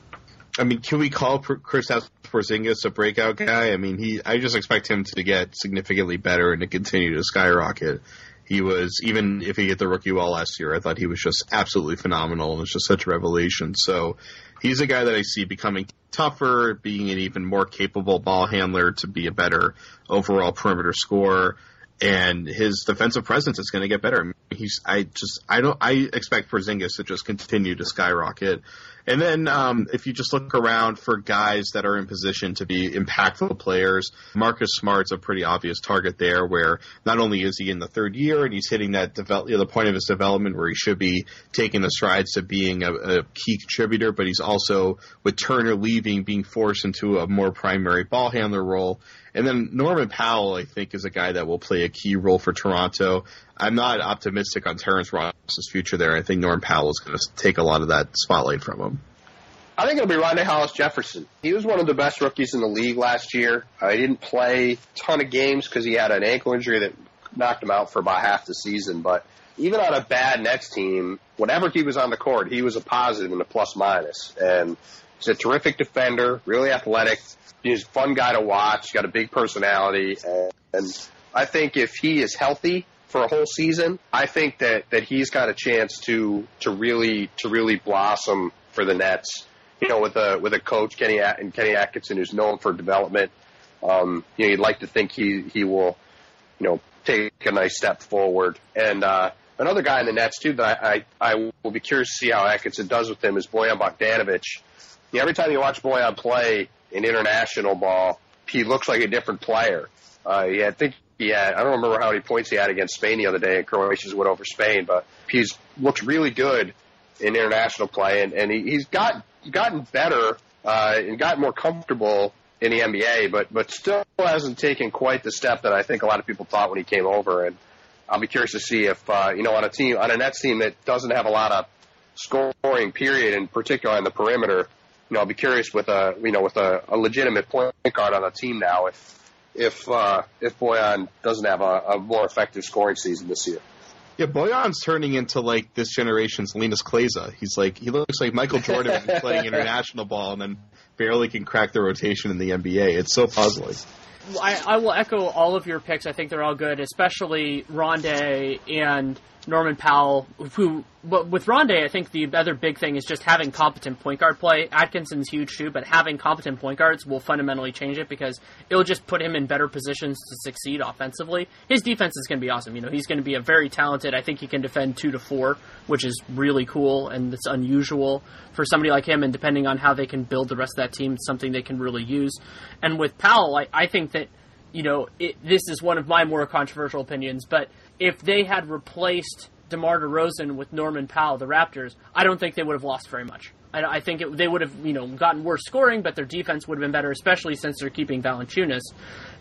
I mean, can we call Kristaps Porzingis a breakout guy? I mean, he. I just expect him to get significantly better and to continue to skyrocket. He was even if he hit the rookie wall last year, I thought he was just absolutely phenomenal and was just such a revelation. So he's a guy that I see becoming tougher, being an even more capable ball handler to be a better overall perimeter scorer and his defensive presence is going to get better. He's I just I don't I expect Porzingis to just continue to skyrocket. And then um, if you just look around for guys that are in position to be impactful players, Marcus Smart's a pretty obvious target there. Where not only is he in the third year and he's hitting that develop, you know, the point of his development where he should be taking the strides to being a, a key contributor, but he's also with Turner leaving, being forced into a more primary ball handler role. And then Norman Powell, I think, is a guy that will play a key role for Toronto. I'm not optimistic on Terrence Ross's future there. I think Norman Powell is going to take a lot of that spotlight from him. I think it'll be Rondae Hollis Jefferson. He was one of the best rookies in the league last year. Uh, he didn't play a ton of games because he had an ankle injury that knocked him out for about half the season. But even on a bad Nets team, whenever he was on the court, he was a positive and a plus minus. And he's a terrific defender, really athletic. He's a fun guy to watch. He's got a big personality, and, and I think if he is healthy for a whole season, I think that that he's got a chance to to really to really blossom for the Nets. You know, with a with a coach Kenny and Kenny Atkinson who's known for development. Um, you know, you'd like to think he he will, you know, take a nice step forward. And uh, another guy in the Nets too that I, I I will be curious to see how Atkinson does with him is Bojan Bogdanovic. You know, every time you watch Bojan play, in international ball, he looks like a different player. Uh, yeah, I think he had, I don't remember how many points he had against Spain the other day, and Croatia's went over Spain, but he's looked really good in international play, and, and he, he's got gotten better uh, and gotten more comfortable in the NBA, but but still hasn't taken quite the step that I think a lot of people thought when he came over. And I'll be curious to see if uh, you know on a team on a Nets team that doesn't have a lot of scoring period, in particular on the perimeter, you know, I'll be curious with a you know with a, a legitimate point guard on the team now if if uh, if Bojan doesn't have a, a more effective scoring season this year. Yeah, Bojan's turning into like this generation's Linas Kleiza. He's like he looks like Michael Jordan *laughs* playing international ball and then barely can crack the rotation in the NBA. It's so puzzling. I, I will echo all of your picks. I think they're all good, especially Rondae and Norman Powell, who, but with Rondae, I think the other big thing is just having competent point guard play. Atkinson's huge too, but having competent point guards will fundamentally change it because it'll just put him in better positions to succeed offensively. His defense is going to be awesome. You know, he's going to be a very talented. I think he can defend two to four, which is really cool and it's unusual for somebody like him. And depending on how they can build the rest of that team, something they can really use. And with Powell, I, I think that you know, it, this is one of my more controversial opinions, but if they had replaced DeMar DeRozan with Norman Powell, the Raptors, I don't think they would have lost very much. I, I think it, they would have, you know, gotten worse scoring, but their defense would have been better, especially since they're keeping Valanciunas.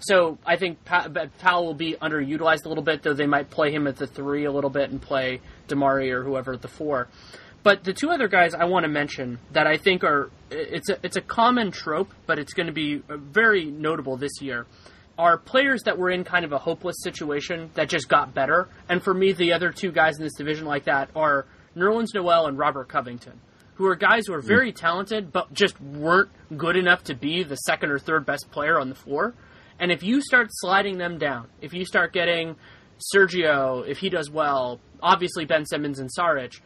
So I think pa- Powell will be underutilized a little bit, though they might play him at the three a little bit and play DeMarre or whoever at the four. But the two other guys I want to mention that I think are it's a it's a common trope, but it's going to be uh, very notable this year are players that were in kind of a hopeless situation that just got better. And for me, the other two guys in this division like that are Nerlens Noel and Robert Covington, who are guys who are very mm. talented but just weren't good enough to be the second or third best player on the floor. And if you start sliding them down, if you start getting Sergio, if he does well, obviously Ben Simmons and Saric,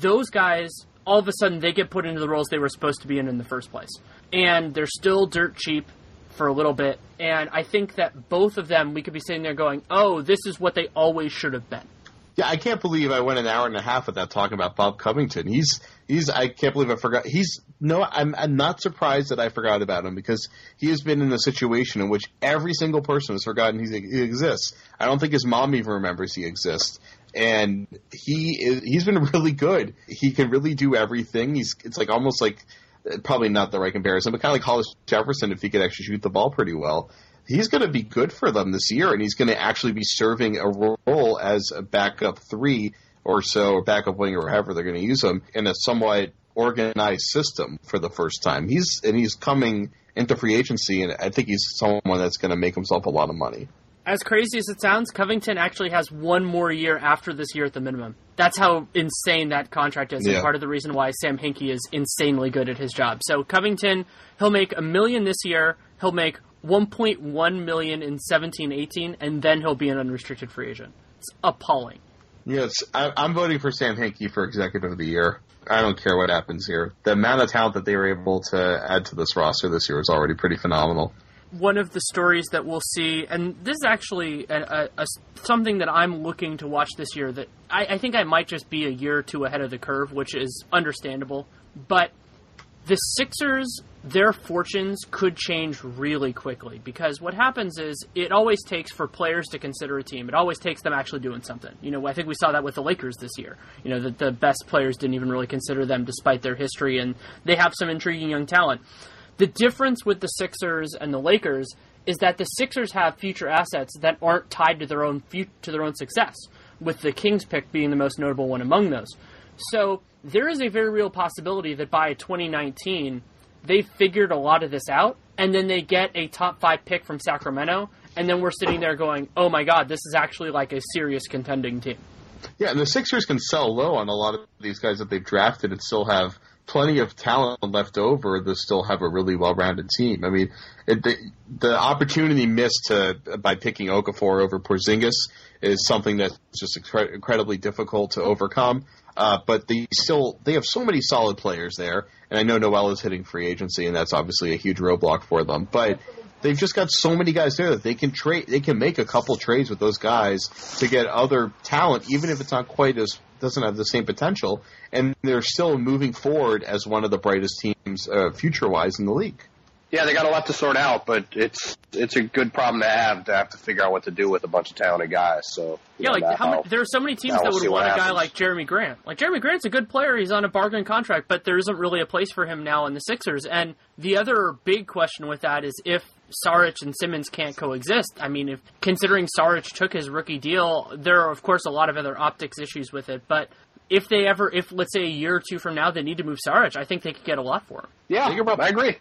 those guys all of a sudden they get put into the roles they were supposed to be in in the first place. And they're still dirt cheap for a little bit, and I think that both of them, we could be sitting there going, "Oh, this is what they always should have been." Yeah, I can't believe I went an hour and a half without talking about Bob Covington. He's he's I can't believe I forgot. He's no, I'm I'm not surprised that I forgot about him because he has been in a situation in which every single person has forgotten he, exists. I don't think his mom even remembers he exists. And he is he's been *laughs* really good. He can really do everything. He's it's like almost like probably not the right comparison, but kind of like Hollis Jefferson if he could actually shoot the ball pretty well. he's going to be good for them this year, and he's going to actually be serving a role as a backup three or so, or backup wing, or however they're going to use him in a somewhat organized system for the first time. He's and he's coming into free agency, and I think he's someone that's going to make himself a lot of money. As crazy as it sounds, Covington actually has one more year after this year at the minimum. That's how insane that contract is, Yeah. and part of the reason why Sam Hinkie is insanely good at his job. So Covington, he'll make a million this year. He'll make 1.1 million in 17-18, and then he'll be an unrestricted free agent. It's appalling. Yes, I, I'm voting for Sam Hinkie for executive of the year. I don't care what happens here. The amount of talent that they were able to add to this roster this year is already pretty phenomenal. One of the stories that we'll see, and this is actually a, a, a- something that I'm looking to watch this year. That I, I think I might just be a year or two ahead of the curve, which is understandable. But the Sixers, their fortunes could change really quickly because what happens is it always takes for players to consider a team. It always takes them actually doing something. You know, I think we saw that with the Lakers this year. You know, that the best players didn't even really consider them despite their history, and they have some intriguing young talent. The difference with the Sixers and the Lakers is that the Sixers have future assets that aren't tied to their own to their own success, with the Kings pick being the most notable one among those. So there is a very real possibility that by 2019 they've figured a lot of this out, and then they get a top five pick from Sacramento, and then we're sitting there going, "Oh my God, this is actually like a serious contending team." Yeah, and the Sixers can sell low on a lot of these guys that they've drafted and still have plenty of talent left over to still have a really well-rounded team. I mean, it, the, the opportunity missed to by picking Okafor over Porzingis is something that's just incre- incredibly difficult to overcome. Uh, but they still they have so many solid players there, and I know Noel is hitting free agency, and that's obviously a huge roadblock for them. But they've just got so many guys there that they can trade. They can make a couple trades with those guys to get other talent, even if it's not quite as doesn't have the same potential, and they're still moving forward as one of the brightest teams uh, future wise in the league. Yeah, they got a lot to sort out, but it's it's a good problem to have to have to figure out what to do with a bunch of talented guys. So Yeah, know, like how many, there are so many teams that we'll would want a guy happens. like Jerami Grant. Like Jerami Grant's a good player; he's on a bargain contract, but there isn't really a place for him now in the Sixers. And the other big question with that is if Saric and Simmons can't coexist. I mean, if considering Saric took his rookie deal, there are of course a lot of other optics issues with it. But if they ever, if let's say a year or two from now they need to move Saric, I think they could get a lot for him. yeah, They could probably- I agree.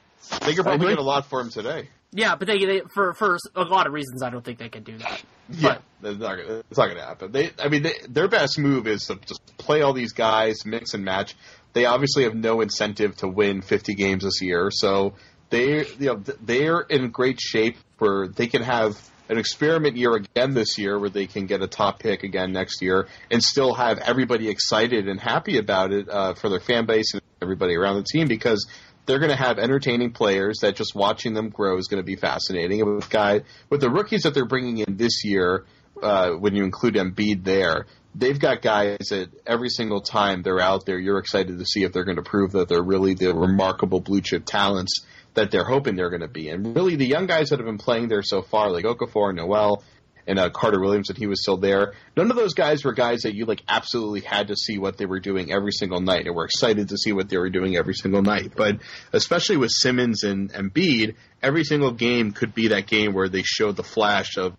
They could probably get a lot for him today. Yeah, but they, they for for a lot of reasons, I don't think they can do that. Yeah, it's not gonna, it's not going to happen. They, I mean, they, their best move is to just play all these guys, mix and match. They obviously have no incentive to win 50 games this year, so they, you know, they're in great shape where they can have an experiment year again this year, where they can get a top pick again next year, and still have everybody excited and happy about it uh, for their fan base and everybody around the team because they're going to have entertaining players that just watching them grow is going to be fascinating. And with guy with the rookies that they're bringing in this year, uh, when you include Embiid there, they've got guys that every single time they're out there, you're excited to see if they're going to prove that they're really the remarkable blue chip talents that they're hoping they're going to be. And really, the young guys that have been playing there so far, like Okafor, Noel, and uh, Carter Williams, and he was still there. None of those guys were guys that you like absolutely had to see what they were doing every single night, and were excited to see what they were doing every single night. But especially with Simmons and Embiid, every single game could be that game where they showed the flash of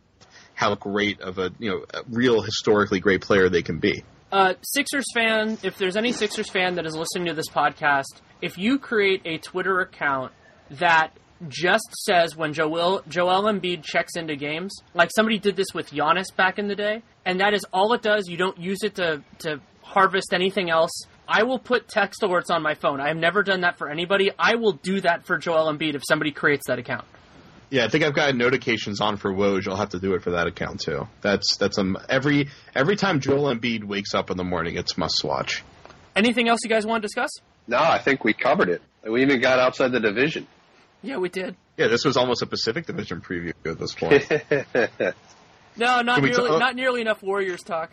how great of a you know a real historically great player they can be. Uh, Sixers fan, if there's any Sixers fan that is listening to this podcast, if you create a Twitter account that just says when Joel Joel Embiid checks into games, like somebody did this with Giannis back in the day, and that is all it does. You don't use it to to harvest anything else. I will put text alerts on my phone. I have never done that for anybody. I will do that for Joel Embiid if somebody creates that account. Yeah, I think I've got notifications on for Woj. I'll have to do it for that account too. That's that's um every every time Joel Embiid wakes up in the morning, it's must watch. Anything else you guys want to discuss? No, I think we covered it. We even got outside the division. Yeah, we did. Yeah, this was almost a Pacific Division preview at this point. *laughs* No, not nearly ta- not nearly enough Warriors talk.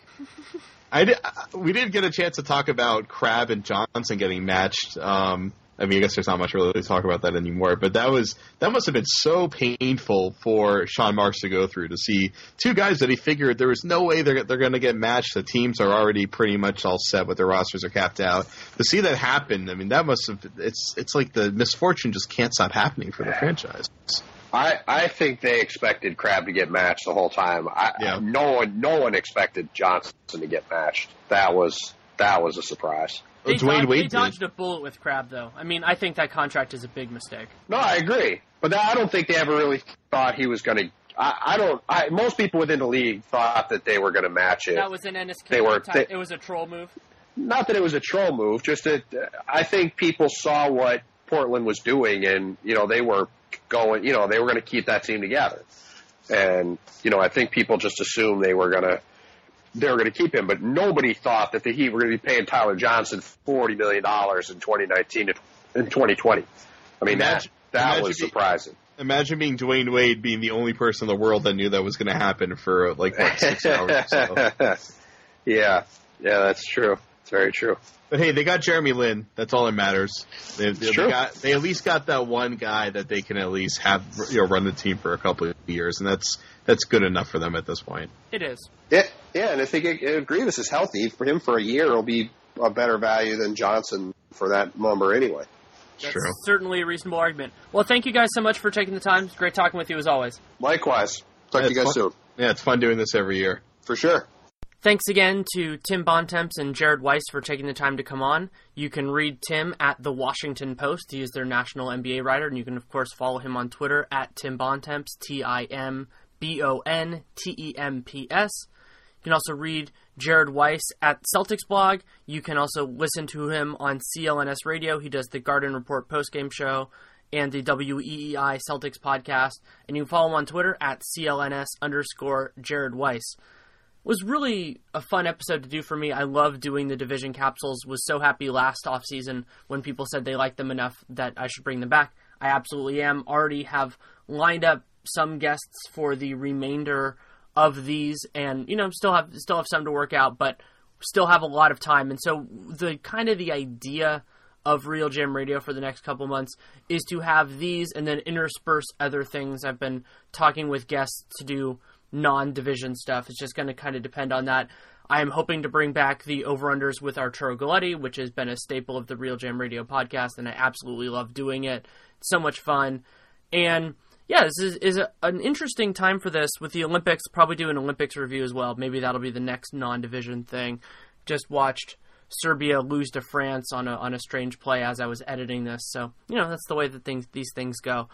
I did, we did get a chance to talk about Crabbe and Johnson getting matched. Um, I mean, I guess there's not much really to talk about that anymore, but that was that must have been so painful for Sean Marks to go through to see two guys that he figured there was no way they're they're going to get matched. The teams are already pretty much all set with their rosters are capped out. To see that happen, I mean, that must have it's it's like the misfortune just can't stop happening for the franchise. I I think they expected Crabbe to get matched the whole time. I, Yeah. No one no one expected Johnson to get matched. That was that was a surprise. They, Dwyane dodged, Wade they did. a bullet with Crabbe, though. I mean, I think that contract is a big mistake. No, I agree, but I don't think they ever really thought he was going to. I, I don't. I, most people within the league thought that they were going to match it. That was an Ennis They were- they- it was a troll move. not that it was a troll move, just that uh, I think people saw what Portland was doing, and you know they were going, you know, they were going to keep that team together, and you know I think people just assumed they were going to they were going to keep him, but nobody thought that the Heat were going to be paying Tyler Johnson forty million dollars in 2019 and 2020. I mean Imagine- that that was surprising. Imagine being Dwyane Wade being the only person in the world that knew that was going to happen for like what, six hours. So. *laughs* yeah, yeah, that's true. It's very true. But hey, they got Jeremy Lin. That's all that matters. They, they, true. got they at least got that one guy that they can at least have you know run the team for a couple of years, and that's that's good enough for them at this point. It is. Yeah, yeah, and if they get, if Greivis is healthy for him for a year, it'll be a better value than Johnson for that number anyway. That's True. certainly a reasonable argument. Well, thank you guys so much for taking the time. It's great talking with you as always. Likewise, talk Yeah, to you guys fun- soon Yeah, it's fun doing this every year. for sure. Thanks again to Tim Bontemps and Jared Weiss for taking the time to come on. You can read Tim at the Washington Post. He is their national NBA writer, and you can, of course, follow him on Twitter at Tim Bontemps, T I M B O N T E M P S. You can also read Jared Weiss at Celtics blog. You can also listen to him on CLNS Radio. He does the Garden Report postgame show and the WEEI Celtics podcast. And you can follow him on Twitter at CLNS underscore Jared Weiss was really a fun episode to do for me. I love doing the division capsules. Was so happy last off season when people said they liked them enough that I should bring them back. I absolutely am. Already have lined up some guests for the remainder of these, and you know still have still have some to work out, but still have a lot of time. And so the kind of the idea of RealGM Radio for the next couple months is to have these and then intersperse other things. I've been talking with guests to do non-division stuff. It's just going to kind of depend on that. I am hoping to bring back the over-unders with Arturo Galletti, which has been a staple of the RealGM Radio podcast, and I absolutely love doing it. It's so much fun. And yeah, this is, is a, an interesting time for this with the Olympics. Probably do an Olympics review as well. Maybe that'll be the next non-division thing. Just watched Serbia lose to France on a on a strange play as I was editing this. So you know that's the way that things these things go.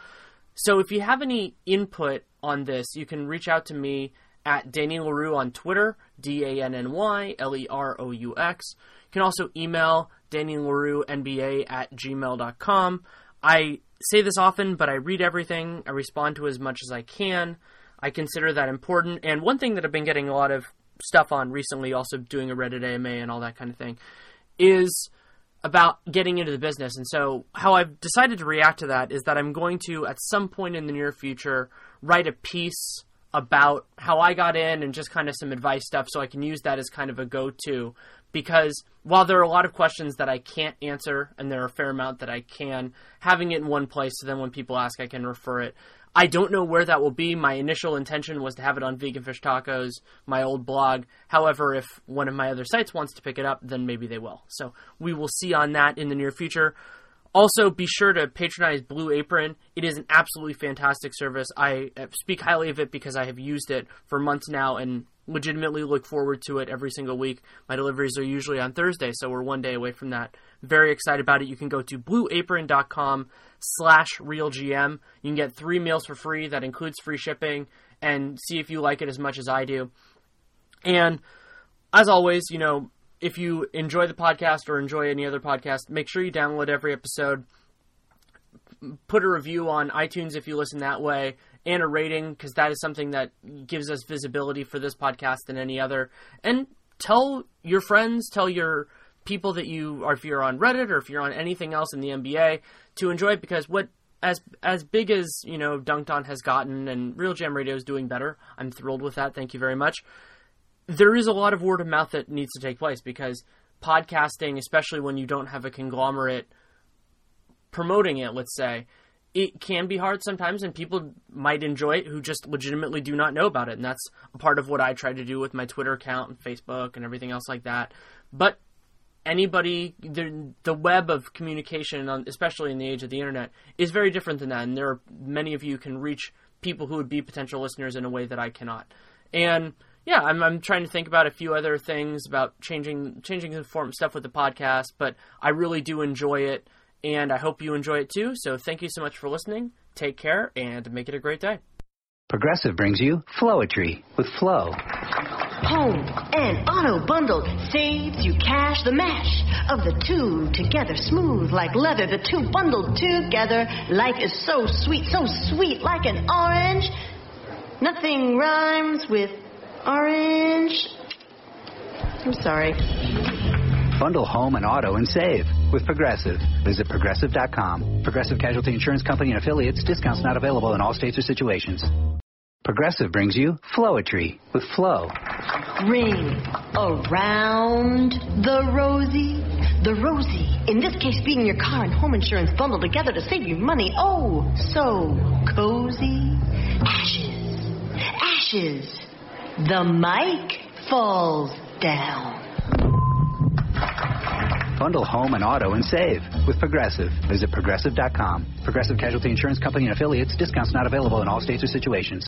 So if you have any input on this, you can reach out to me at Danny Leroux on Twitter, D A N N Y L E R O U X. You can also email Danny Leroux NBA at gmail.com. I say this often, but I read everything. I respond to as much as I can. I consider that important. And one thing that I've been getting a lot of stuff on recently, also doing a Reddit AMA and all that kind of thing, is about getting into the business. And so, how I've decided to react to that is that I'm going to, at some point in the near future, write a piece about how I got in and just kind of some advice stuff so I can use that as kind of a go to. Because while there are a lot of questions that I can't answer, and there are a fair amount that I can, having it in one place so then when people ask, I can refer it. I don't know where that will be. My initial intention was to have it on Vegan Fish Tacos, my old blog. However, if one of my other sites wants to pick it up, then maybe they will. So we will see on that in the near future. Also, be sure to patronize Blue Apron. It is an absolutely fantastic service. I uh, speak highly of it because I have used it for months now and legitimately look forward to it every single week. My deliveries are usually on Thursday, so we're one day away from that. Very excited about it. You can go to blueapron.com slash realgm. You can get three meals for free. That includes free shipping and see if you like it as much as I do. And as always, you know, if you enjoy the podcast or enjoy any other podcast, make sure you download every episode. Put a review on iTunes if you listen that way, and a rating because that is something that gives us visibility for this podcast than any other. And tell your friends, tell your people that you, or if you're on Reddit or if you're on anything else in the NBA, to enjoy it because what as as big as you know Dunked On has gotten, and RealGM Radio is doing better. I'm thrilled with that. Thank you very much there is a lot of word of mouth that needs to take place because podcasting, especially when you don't have a conglomerate promoting it, let's say, it can be hard sometimes, and people might enjoy it who just legitimately do not know about it. And that's a part of what I try to do with my Twitter account and Facebook and everything else like that. But anybody the the web of communication, on, especially in the age of the internet, is very different than that. And there are many of you can reach people who would be potential listeners in a way that I cannot. And yeah, I'm, I'm trying to think about a few other things about changing changing the form stuff with the podcast, but I really do enjoy it, and I hope you enjoy it too. So thank you so much for listening. Take care and make it a great day. Progressive brings you Flowetry with Flow. Home and auto bundled saves you cash the mash of the two together, smooth like leather. The two bundled together, life is so sweet, so sweet like an orange. Nothing rhymes with orange. I'm sorry. Bundle home and auto and save with Progressive. Visit progressive.com. Progressive Casualty Insurance Company and affiliates. Discounts not available in all states or situations. Progressive brings you Flowetry with Flow. Ring around the rosy. The rosy, in this case being your car and home insurance bundled together to save you money. Oh, so cozy. Ashes. Ashes. The mic falls down. Bundle home and auto and save with Progressive. Visit progressive.com. Progressive Casualty Insurance Company and affiliates. Discounts not available in all states or situations.